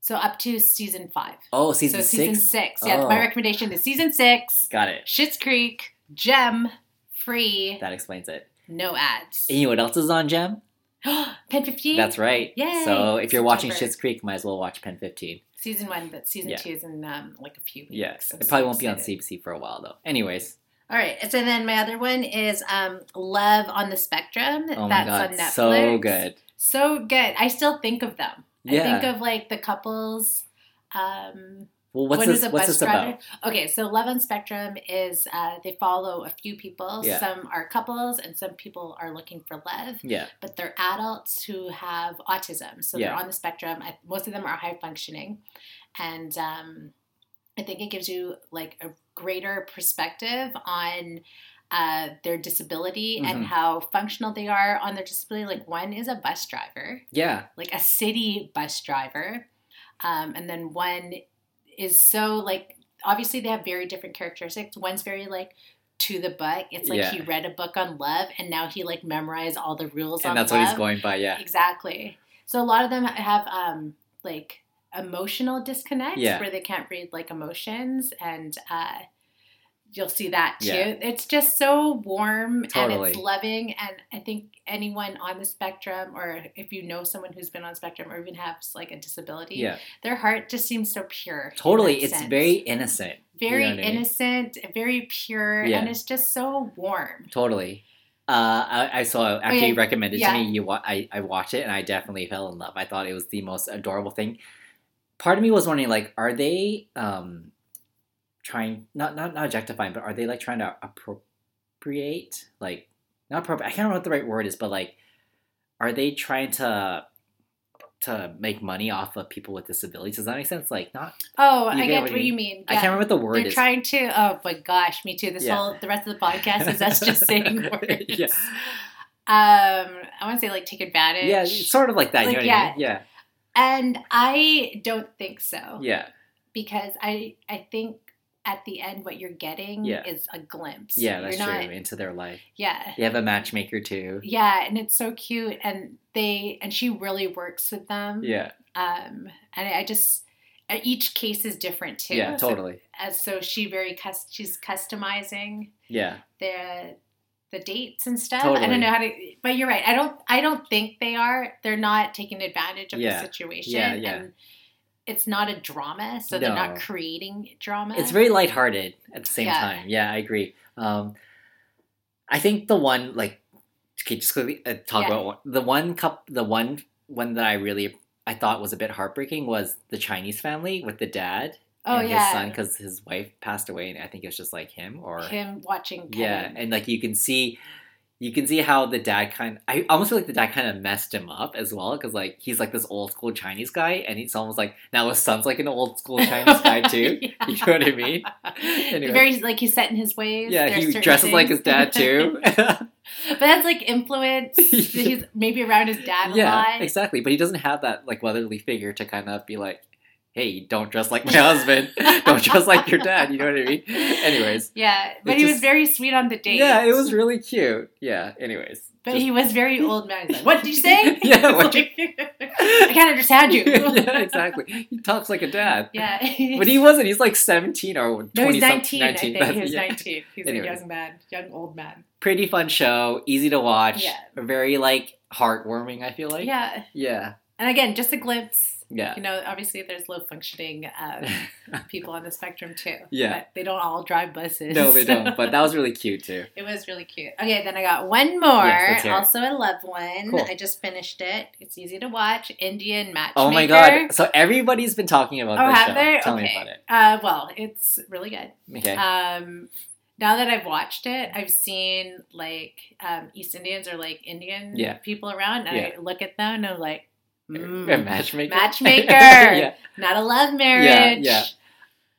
A: So up to season five.
B: Oh, season
A: so
B: six.
A: season six. Yeah,
B: Oh.
A: my recommendation is season six.
B: Got it.
A: Schitt's Creek, Gem, free,
B: That explains it.
A: no ads.
B: And you know what else is on Gem?
A: PEN15?
B: That's right.
A: Yay.
B: So if you're watching. Schitt's Creek, might as well watch PEN15.
A: Season one, but season
B: Yeah.
A: two is in um, like a few weeks.
B: Yes.
A: I'm
B: It probably
A: so
B: won't be on. CBC for a while though. Anyways.
A: All right. So then my other one is um, Love on the Spectrum.
B: Oh my
A: That's
B: god.
A: on Netflix.
B: So good.
A: So good. I still think of them. I
B: Yeah.
A: think of like the couples. Um,
B: Well, what's this? What's this about?
A: Okay, so Love on Spectrum is uh, they follow a few people.
B: Yeah.
A: Some are couples, and some people are looking for love.
B: Yeah.
A: But they're adults who have autism, so
B: Yeah.
A: they're on the spectrum. I, most of them are high functioning, and um, I think it gives you like a greater perspective on uh, their disability
B: Mhm.
A: and how functional they are on their disability. Like one is a bus driver
B: Yeah.
A: like a city bus driver. Um, and then one is so like obviously they have very different characteristics. One's very like to the book. It's like
B: Yeah.
A: he read a book on love and now he like memorized all the rules on
B: And that's
A: love.
B: what he's going by. Yeah.
A: Exactly. So a lot of them have um like emotional disconnect
B: Yeah.
A: where they can't read like emotions and uh you'll see that too.
B: Yeah.
A: It's just so warm and it's loving and I think anyone on the spectrum or if you know someone who's been on spectrum or even has like a disability,
B: Yeah.
A: their heart just seems so pure.
B: Totally. It's
A: sense.
B: very innocent.
A: very
B: you know what I mean?
A: innocent, very pure,
B: Yeah.
A: and it's just so warm.
B: Totally. Uh, I, I saw after
A: Oh, yeah.
B: you recommended to me, you wa- I, I watched it and I definitely fell in love. I thought it was the most adorable thing. Part of me was wondering, like, are they um, trying not not not objectifying, but are they like trying to appropriate, like, not appropriate? I can't remember what the right word is, but like, are they trying to to make money off of people with disabilities? Does that make sense? Like, not.
A: Oh, I
B: get what you-
A: you mean.
B: I can't remember what the word
A: They're
B: is.
A: trying to. Oh my gosh, me too. This
B: Yeah.
A: whole the rest of the podcast is us just saying words.
B: yeah,
A: Um, I want to say like take advantage.
B: yeah, sort of like that.
A: Like,
B: you know what
A: yeah.
B: I mean? Yeah,
A: and I don't think so.
B: yeah,
A: Because I I think at the end what you're getting
B: Yeah.
A: is a glimpse.
B: yeah. That's
A: you're
B: true. Into their life.
A: Yeah.
B: They have a matchmaker too.
A: Yeah, and it's so cute, and they and she really works with them.
B: Yeah,
A: Um, and I just uh, each case is different too.
B: yeah,
A: So-
B: totally.
A: as so she very cus- she's customizing
B: Yeah,
A: the the dates and stuff. I don't know how to, but you're right. I don't I don't think they are. They're not taking advantage of
B: Yeah.
A: the situation.
B: Yeah, yeah.
A: And it's not a drama, so they're not creating drama.
B: it's very lighthearted at the same
A: Yeah.
B: time. Yeah, I agree. Um, I think the one like okay, just quickly uh, talk
A: Yeah.
B: about one, the one cup, the one one that I really I thought was a bit heartbreaking was the Chinese family with the dad
A: Oh
B: and
A: yeah.
B: his son because his wife passed away, and I think it was just like him or
A: him watching Kevin.
B: yeah, and like you can see. You can see how the dad kind. Of, I almost feel like the dad kind of messed him up as well, because like he's like this old school Chinese guy, and he's almost like now his son's like an old school Chinese guy too.
A: Yeah.
B: You know what I mean? Anyway.
A: Very like he's set in his ways.
B: Yeah,
A: There's
B: he dresses like his dad too.
A: but that's like influence. he's maybe around his dad a
B: yeah,
A: lot.
B: exactly. But he doesn't have that like motherly figure to kind of be like, "Hey, don't dress like my husband. don't dress like your dad." You know what I mean? Anyways,
A: Yeah, but he was very sweet on the date.
B: yeah, it was really cute. Yeah. Anyways,
A: But
B: just-
A: he was very old man. Like, "What did you say?"
B: Yeah,
A: Like, I can't understand you.
B: yeah, exactly. He talks like a dad.
A: Yeah,
B: But he wasn't. He's like 17 or 20
A: No, he's
B: some-
A: 19, I think. He was
B: yeah.
A: 19. He's
B: Anyways.
A: a young man, young old man.
B: Pretty fun show. Easy to watch.
A: Yeah.
B: Very like heartwarming, I feel like.
A: yeah,
B: Yeah.
A: and again, just a glimpse.
B: Yeah.
A: You know, obviously, there's low functioning um, people on the spectrum too.
B: Yeah.
A: but they don't all drive buses.
B: no, they don't. But that was really cute too.
A: It was really cute. Okay, then I got one more.
B: Yes, let's hear it.
A: also a love one.
B: Cool.
A: I just finished it. It's easy to watch. Indian matchmaker.
B: Oh my god! So everybody's been talking about
A: Oh,
B: this
A: have
B: show.
A: they?
B: Tell
A: okay.
B: me about it.
A: Uh, well, it's really good.
B: Okay.
A: Um, now that I've watched it, I've seen like um, East Indians or like Indian
B: Yeah.
A: people around, and I look at them and I'm like, mm,
B: a matchmaker.
A: matchmaker.
B: yeah.
A: not a love marriage.
B: yeah. yeah.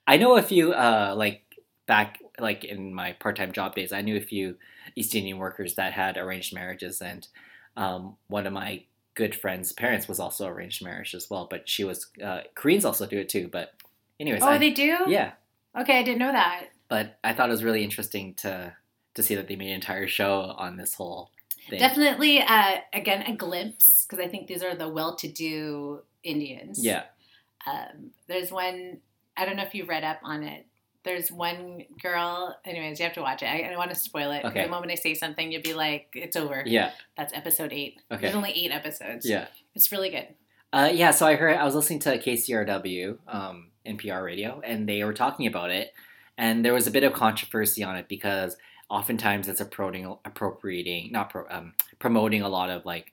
B: I know a few. Uh, like back, like in my part-time job days, I knew a few East Indian workers that had arranged marriages, and um, one of my good friend's parents was also arranged marriage as well. But she was uh, Koreans also do it too. But anyways,
A: Oh,
B: I-
A: they do.
B: yeah.
A: Okay, I didn't know that.
B: But I thought it was really interesting to to see that they made an entire show on this whole thing.
A: Definitely, uh, again, a glimpse because I think these are the well-to-do Indians.
B: Yeah.
A: Um, there's one. I don't know if you read up on it. There's one girl. Anyways, you have to watch it. I, I don't want to spoil it.
B: Okay.
A: The moment I say something, you'll be like, "It's over."
B: Yeah.
A: That's episode eight.
B: Okay.
A: There's only eight episodes.
B: Yeah.
A: It's really good.
B: Uh, yeah, so I heard I was listening to KCRW, um, NPR radio, and they were talking about it, and there was a bit of controversy on it because oftentimes it's appropriating, appropriating, not pro, um, promoting a lot of like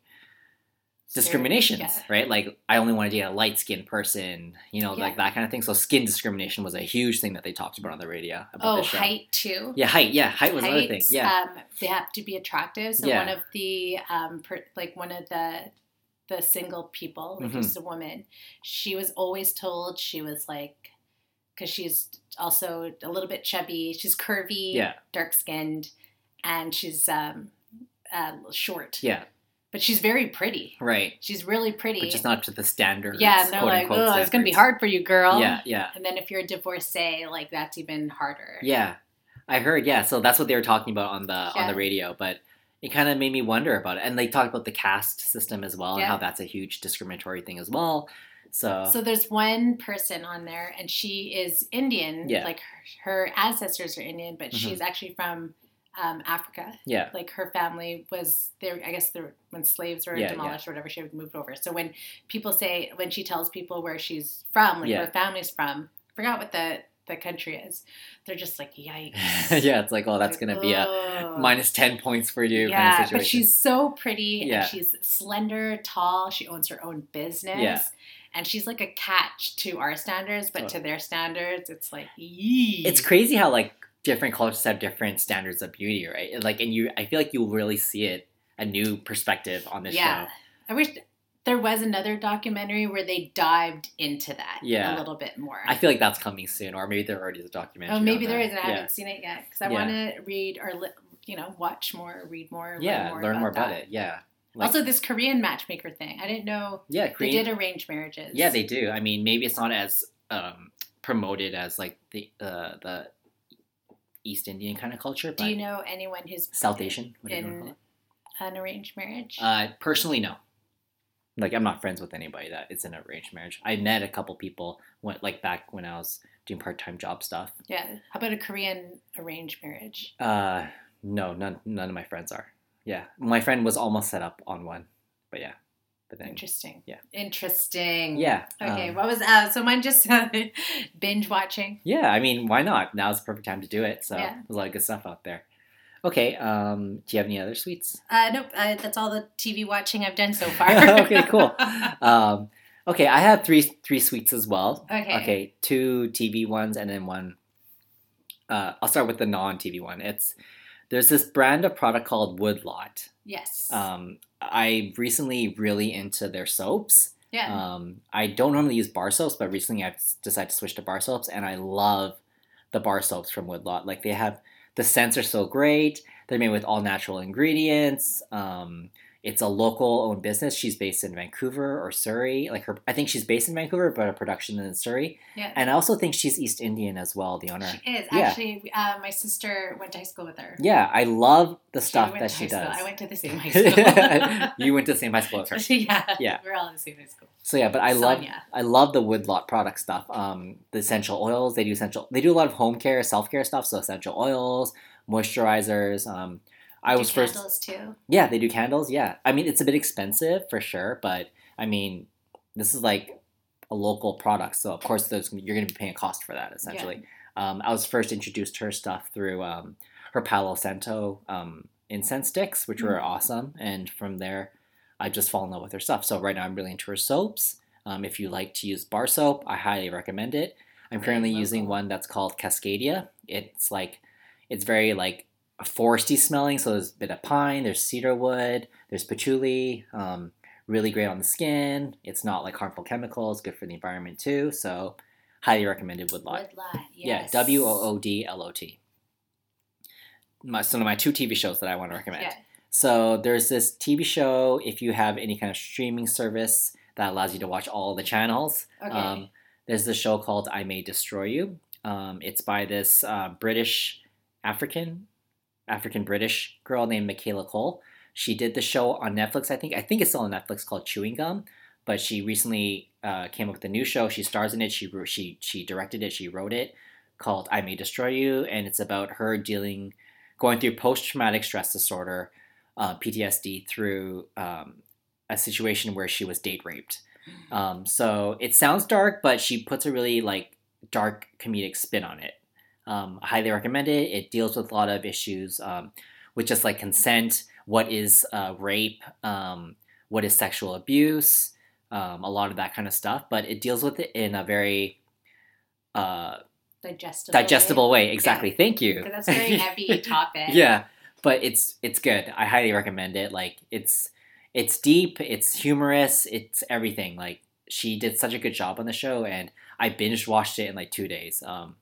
B: discriminations,
A: Yeah.
B: right? Like I only want to date a light skinned person, you know,
A: Yeah.
B: like that kind of thing. So skin discrimination was a huge thing that they talked about on the radio about
A: Oh, height too.
B: Yeah, height. Yeah, height was another thing. Yeah,
A: um, they have to be attractive. So
B: Yeah.
A: one of the um, per, like one of the the single people, like
B: Mhm.
A: just a woman, she was always told she was like because she's also a little bit chubby. She's curvy,
B: Yeah.
A: dark skinned, and she's um, uh, short.
B: yeah,
A: but she's very pretty.
B: right.
A: She's really pretty.
B: But just not to the standards.
A: yeah, and they're like, oh, it's gonna be hard for you, girl.
B: Yeah, yeah.
A: And then if you're a divorcee, like that's even harder.
B: Yeah, I heard. Yeah, so that's what they were talking about on the on the radio, but it kind of made me wonder about it. And they talked about the caste system as well, and how that's a huge discriminatory thing as well. So,
A: So there's one person on there, and she is Indian.
B: Yeah.
A: Like her, her ancestors are Indian, but
B: Mhm.
A: she's actually from um, Africa.
B: yeah,
A: Like her family was there. I guess there when slaves were
B: Yeah,
A: demolished or whatever, she would moved over. So when people say when she tells people where she's from, like
B: Yeah.
A: her family's from, forgot what the the country is. They're just like yikes.
B: yeah, it's like, oh, that's
A: Like,
B: gonna be a minus ten points for you
A: Yeah,
B: kind of situation.
A: but she's so pretty
B: Yeah.
A: and she's slender, tall. She owns her own business.
B: Yeah.
A: And she's like a catch to our standards, but
B: Oh.
A: to their standards, it's like, yee.
B: it's crazy how like different cultures have different standards of beauty, right? Like, and you, I feel like you'll really see it a new perspective on this
A: Yeah.
B: show.
A: I wish there was another documentary where they dived into that
B: Yeah.
A: a little bit more.
B: I feel like that's coming soon, or maybe there already is a documentary.
A: oh, maybe there
B: that.
A: is, and I
B: yeah.
A: haven't seen it yet because I
B: Yeah.
A: want to read or you know watch more, read more,
B: Yeah,
A: learn more,
B: learn more about it. Yeah. Like-
A: also, this Korean matchmaker thing, I didn't know
B: Yeah,
A: they did arrange marriages.
B: Yeah, they do. I mean, maybe it's not as um, promoted as like the uh, the East Indian kind of culture, but
A: Do you know anyone who's
B: South Asian.
A: in an arranged marriage?
B: Uh, personally, no. Like, I'm not friends with anybody that it's an arranged marriage. I met a couple people when, like back when I was doing part time job stuff.
A: yeah. How about a Korean arranged marriage?
B: Uh, no, none none of my friends are. Yeah, my friend was almost set up on one, but yeah, but then
A: Interesting.
B: yeah.
A: Interesting.
B: yeah.
A: Okay.
B: um,
A: what was uh? So mine just binge watching.
B: Yeah, I mean, why not? Now's the perfect time to do it. So
A: Yeah.
B: there's a lot of good stuff out there. Okay. Um, do you have any other sweets?
A: Uh, nope, uh, that's all the TV watching I've done so far.
B: Okay, cool. Um, okay, I have three three sweets as well.
A: Okay.
B: Okay, two TV ones and then one. Uh, I'll start with the non TV one. It's there's this brand of product called Woodlot.
A: yes.
B: Um, I recently really into their soaps.
A: yeah.
B: Um, I don't normally use bar soaps, but recently I've decided to switch to bar soaps, and I love the bar soaps from Woodlot. Like they have the scents are so great. They're made with all natural ingredients. Um, it's a local owned business. She's based in Vancouver or Surrey. Like her, I think she's based in Vancouver, but her production is in Surrey.
A: yeah.
B: And I also think she's East Indian as well. The owner.
A: She is
B: Yeah.
A: actually. Uh, my sister went to high school with her.
B: Yeah, I love the stuff
A: went
B: that she
A: high school.
B: does.
A: I went to the same high school.
B: you went to the same high school as her.
A: yeah.
B: Yeah.
A: We're all in the same high school.
B: So yeah, but I love. I love the Woodlot product stuff. Um, the essential oils they do essential they do a lot of home care, self care stuff. So essential oils, moisturizers. Um, I was first
A: candles too.
B: yeah they do candles. Yeah, I mean it's a bit expensive for sure, but I mean this is like a local product, so of course there's, you're going to be paying a cost for that essentially. Um, I was first introduced to her stuff through um, her Palo Santo um, incense sticks, which were
A: Mhm.
B: awesome, and from there I just fall in love with her stuff. So right now I'm really into her soaps. Um, if you like to use bar soap, I highly recommend it. I'm currently using one that's called Cascadia. It's like it's very like foresty smelling, so there's a bit of pine, there's cedar wood, there's patchouli. Um, really great on the skin. It's not like harmful chemicals, good for the environment too. So highly recommended Woodlot.
A: Woodlot.
B: Yeah,
A: Yes.
B: W O O D L O T. My so my two TV shows that I want to recommend.
A: Yeah.
B: So there's this TV show. If you have any kind of streaming service that allows you to watch all the channels,
A: Okay.
B: um, there's this show called I May Destroy You. Um, it's by this uh, British African African British girl named Michaela Coel. She did the show on Netflix. I think I think it's still on Netflix called Chewing Gum. But she recently uh, came up with a new show. She stars in it. She she she directed it. She wrote it called I May Destroy You, and it's about her dealing, going through post traumatic stress disorder, uh, PTSD, through um, a situation where she was date raped. Um, so it sounds dark, but she puts a really like dark comedic spin on it. Um, I highly recommend it. It deals with a lot of issues um, with just like consent, what is uh, rape, um, what is sexual abuse, um, a lot of that kind of stuff. But it deals with it in a very uh,
A: digestible.
B: digestible way. Exactly. Thank you.
A: That's a very heavy topic.
B: yeah, but it's it's good. I highly recommend it. Like it's it's deep, it's humorous, it's everything. Like she did such a good job on the show, and I binge watched it in like two days. Um,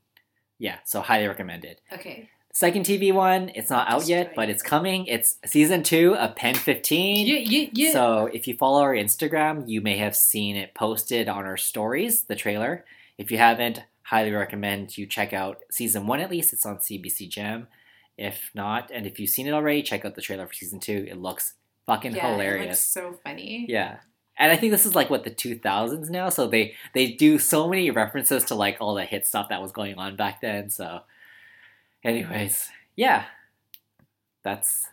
B: yeah, so highly recommend it.
A: Okay.
B: Second TV one, it's not out yet, but it's coming. It's season two of PEN15.
A: You you you.
B: So if you follow our Instagram, you may have seen it posted on our stories, the trailer. If you haven't, highly recommend you check out season one at least. It's on CBC Gem. If not, and if you've seen it already, check out the trailer for season two. It looks fucking
A: yeah, It looks
B: hilarious.
A: so funny.
B: Yeah. And I think this is like what the 2000s now, so they they do so many references to like all the hit stuff that was going on back then. So, anyways, yeah, that's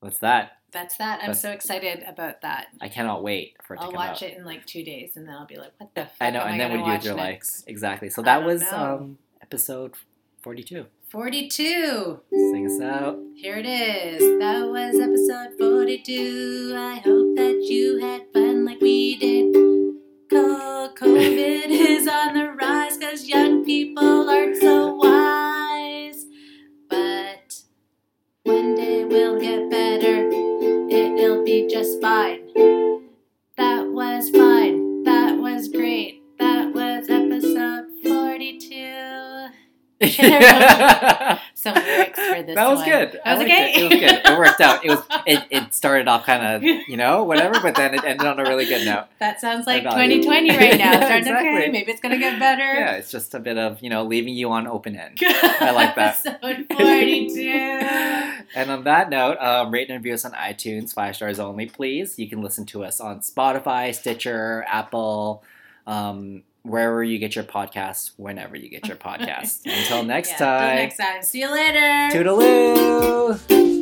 B: what's that.
A: That's that. I'm
B: That's-
A: so excited about that.
B: I cannot wait for it
A: I'll
B: come
A: watch
B: out.
A: it in like two days, and then I'll be like, "What the fuck?"
B: I know, and then
A: gonna
B: what do you do your life? Exactly. So that was
A: know.
B: um episode 42.
A: Forty-two.
B: Sing us out.
A: Here it is. That was episode 42. I hope that you had fun like we did. COVID is on the rise because young people aren't so wise. But one day we'll get better. It'll be just fine. That was fine. That was great. That was episode 42. Some lyrics for this
B: that was
A: one.
B: good.
A: That
B: I
A: was okay.
B: It. it was good. It worked out. It was. It, it started off kind of you know whatever, but then it ended on a really good note.
A: That sounds like
B: I value
A: 2020 right now.
B: Yeah,
A: Starting
B: exactly.
A: okay, maybe it's gonna get better.
B: Yeah, it's just a bit of you know leaving you on open end. I like that.
A: Episode 42.
B: and on that note, um, rate and review us on iTunes, five stars only, please. You can listen to us on Spotify, Stitcher, Apple, um, wherever you get your podcasts, whenever you get your podcasts. Until next
A: yeah,
B: time.
A: Until next time. See you later.
B: Toodaloo.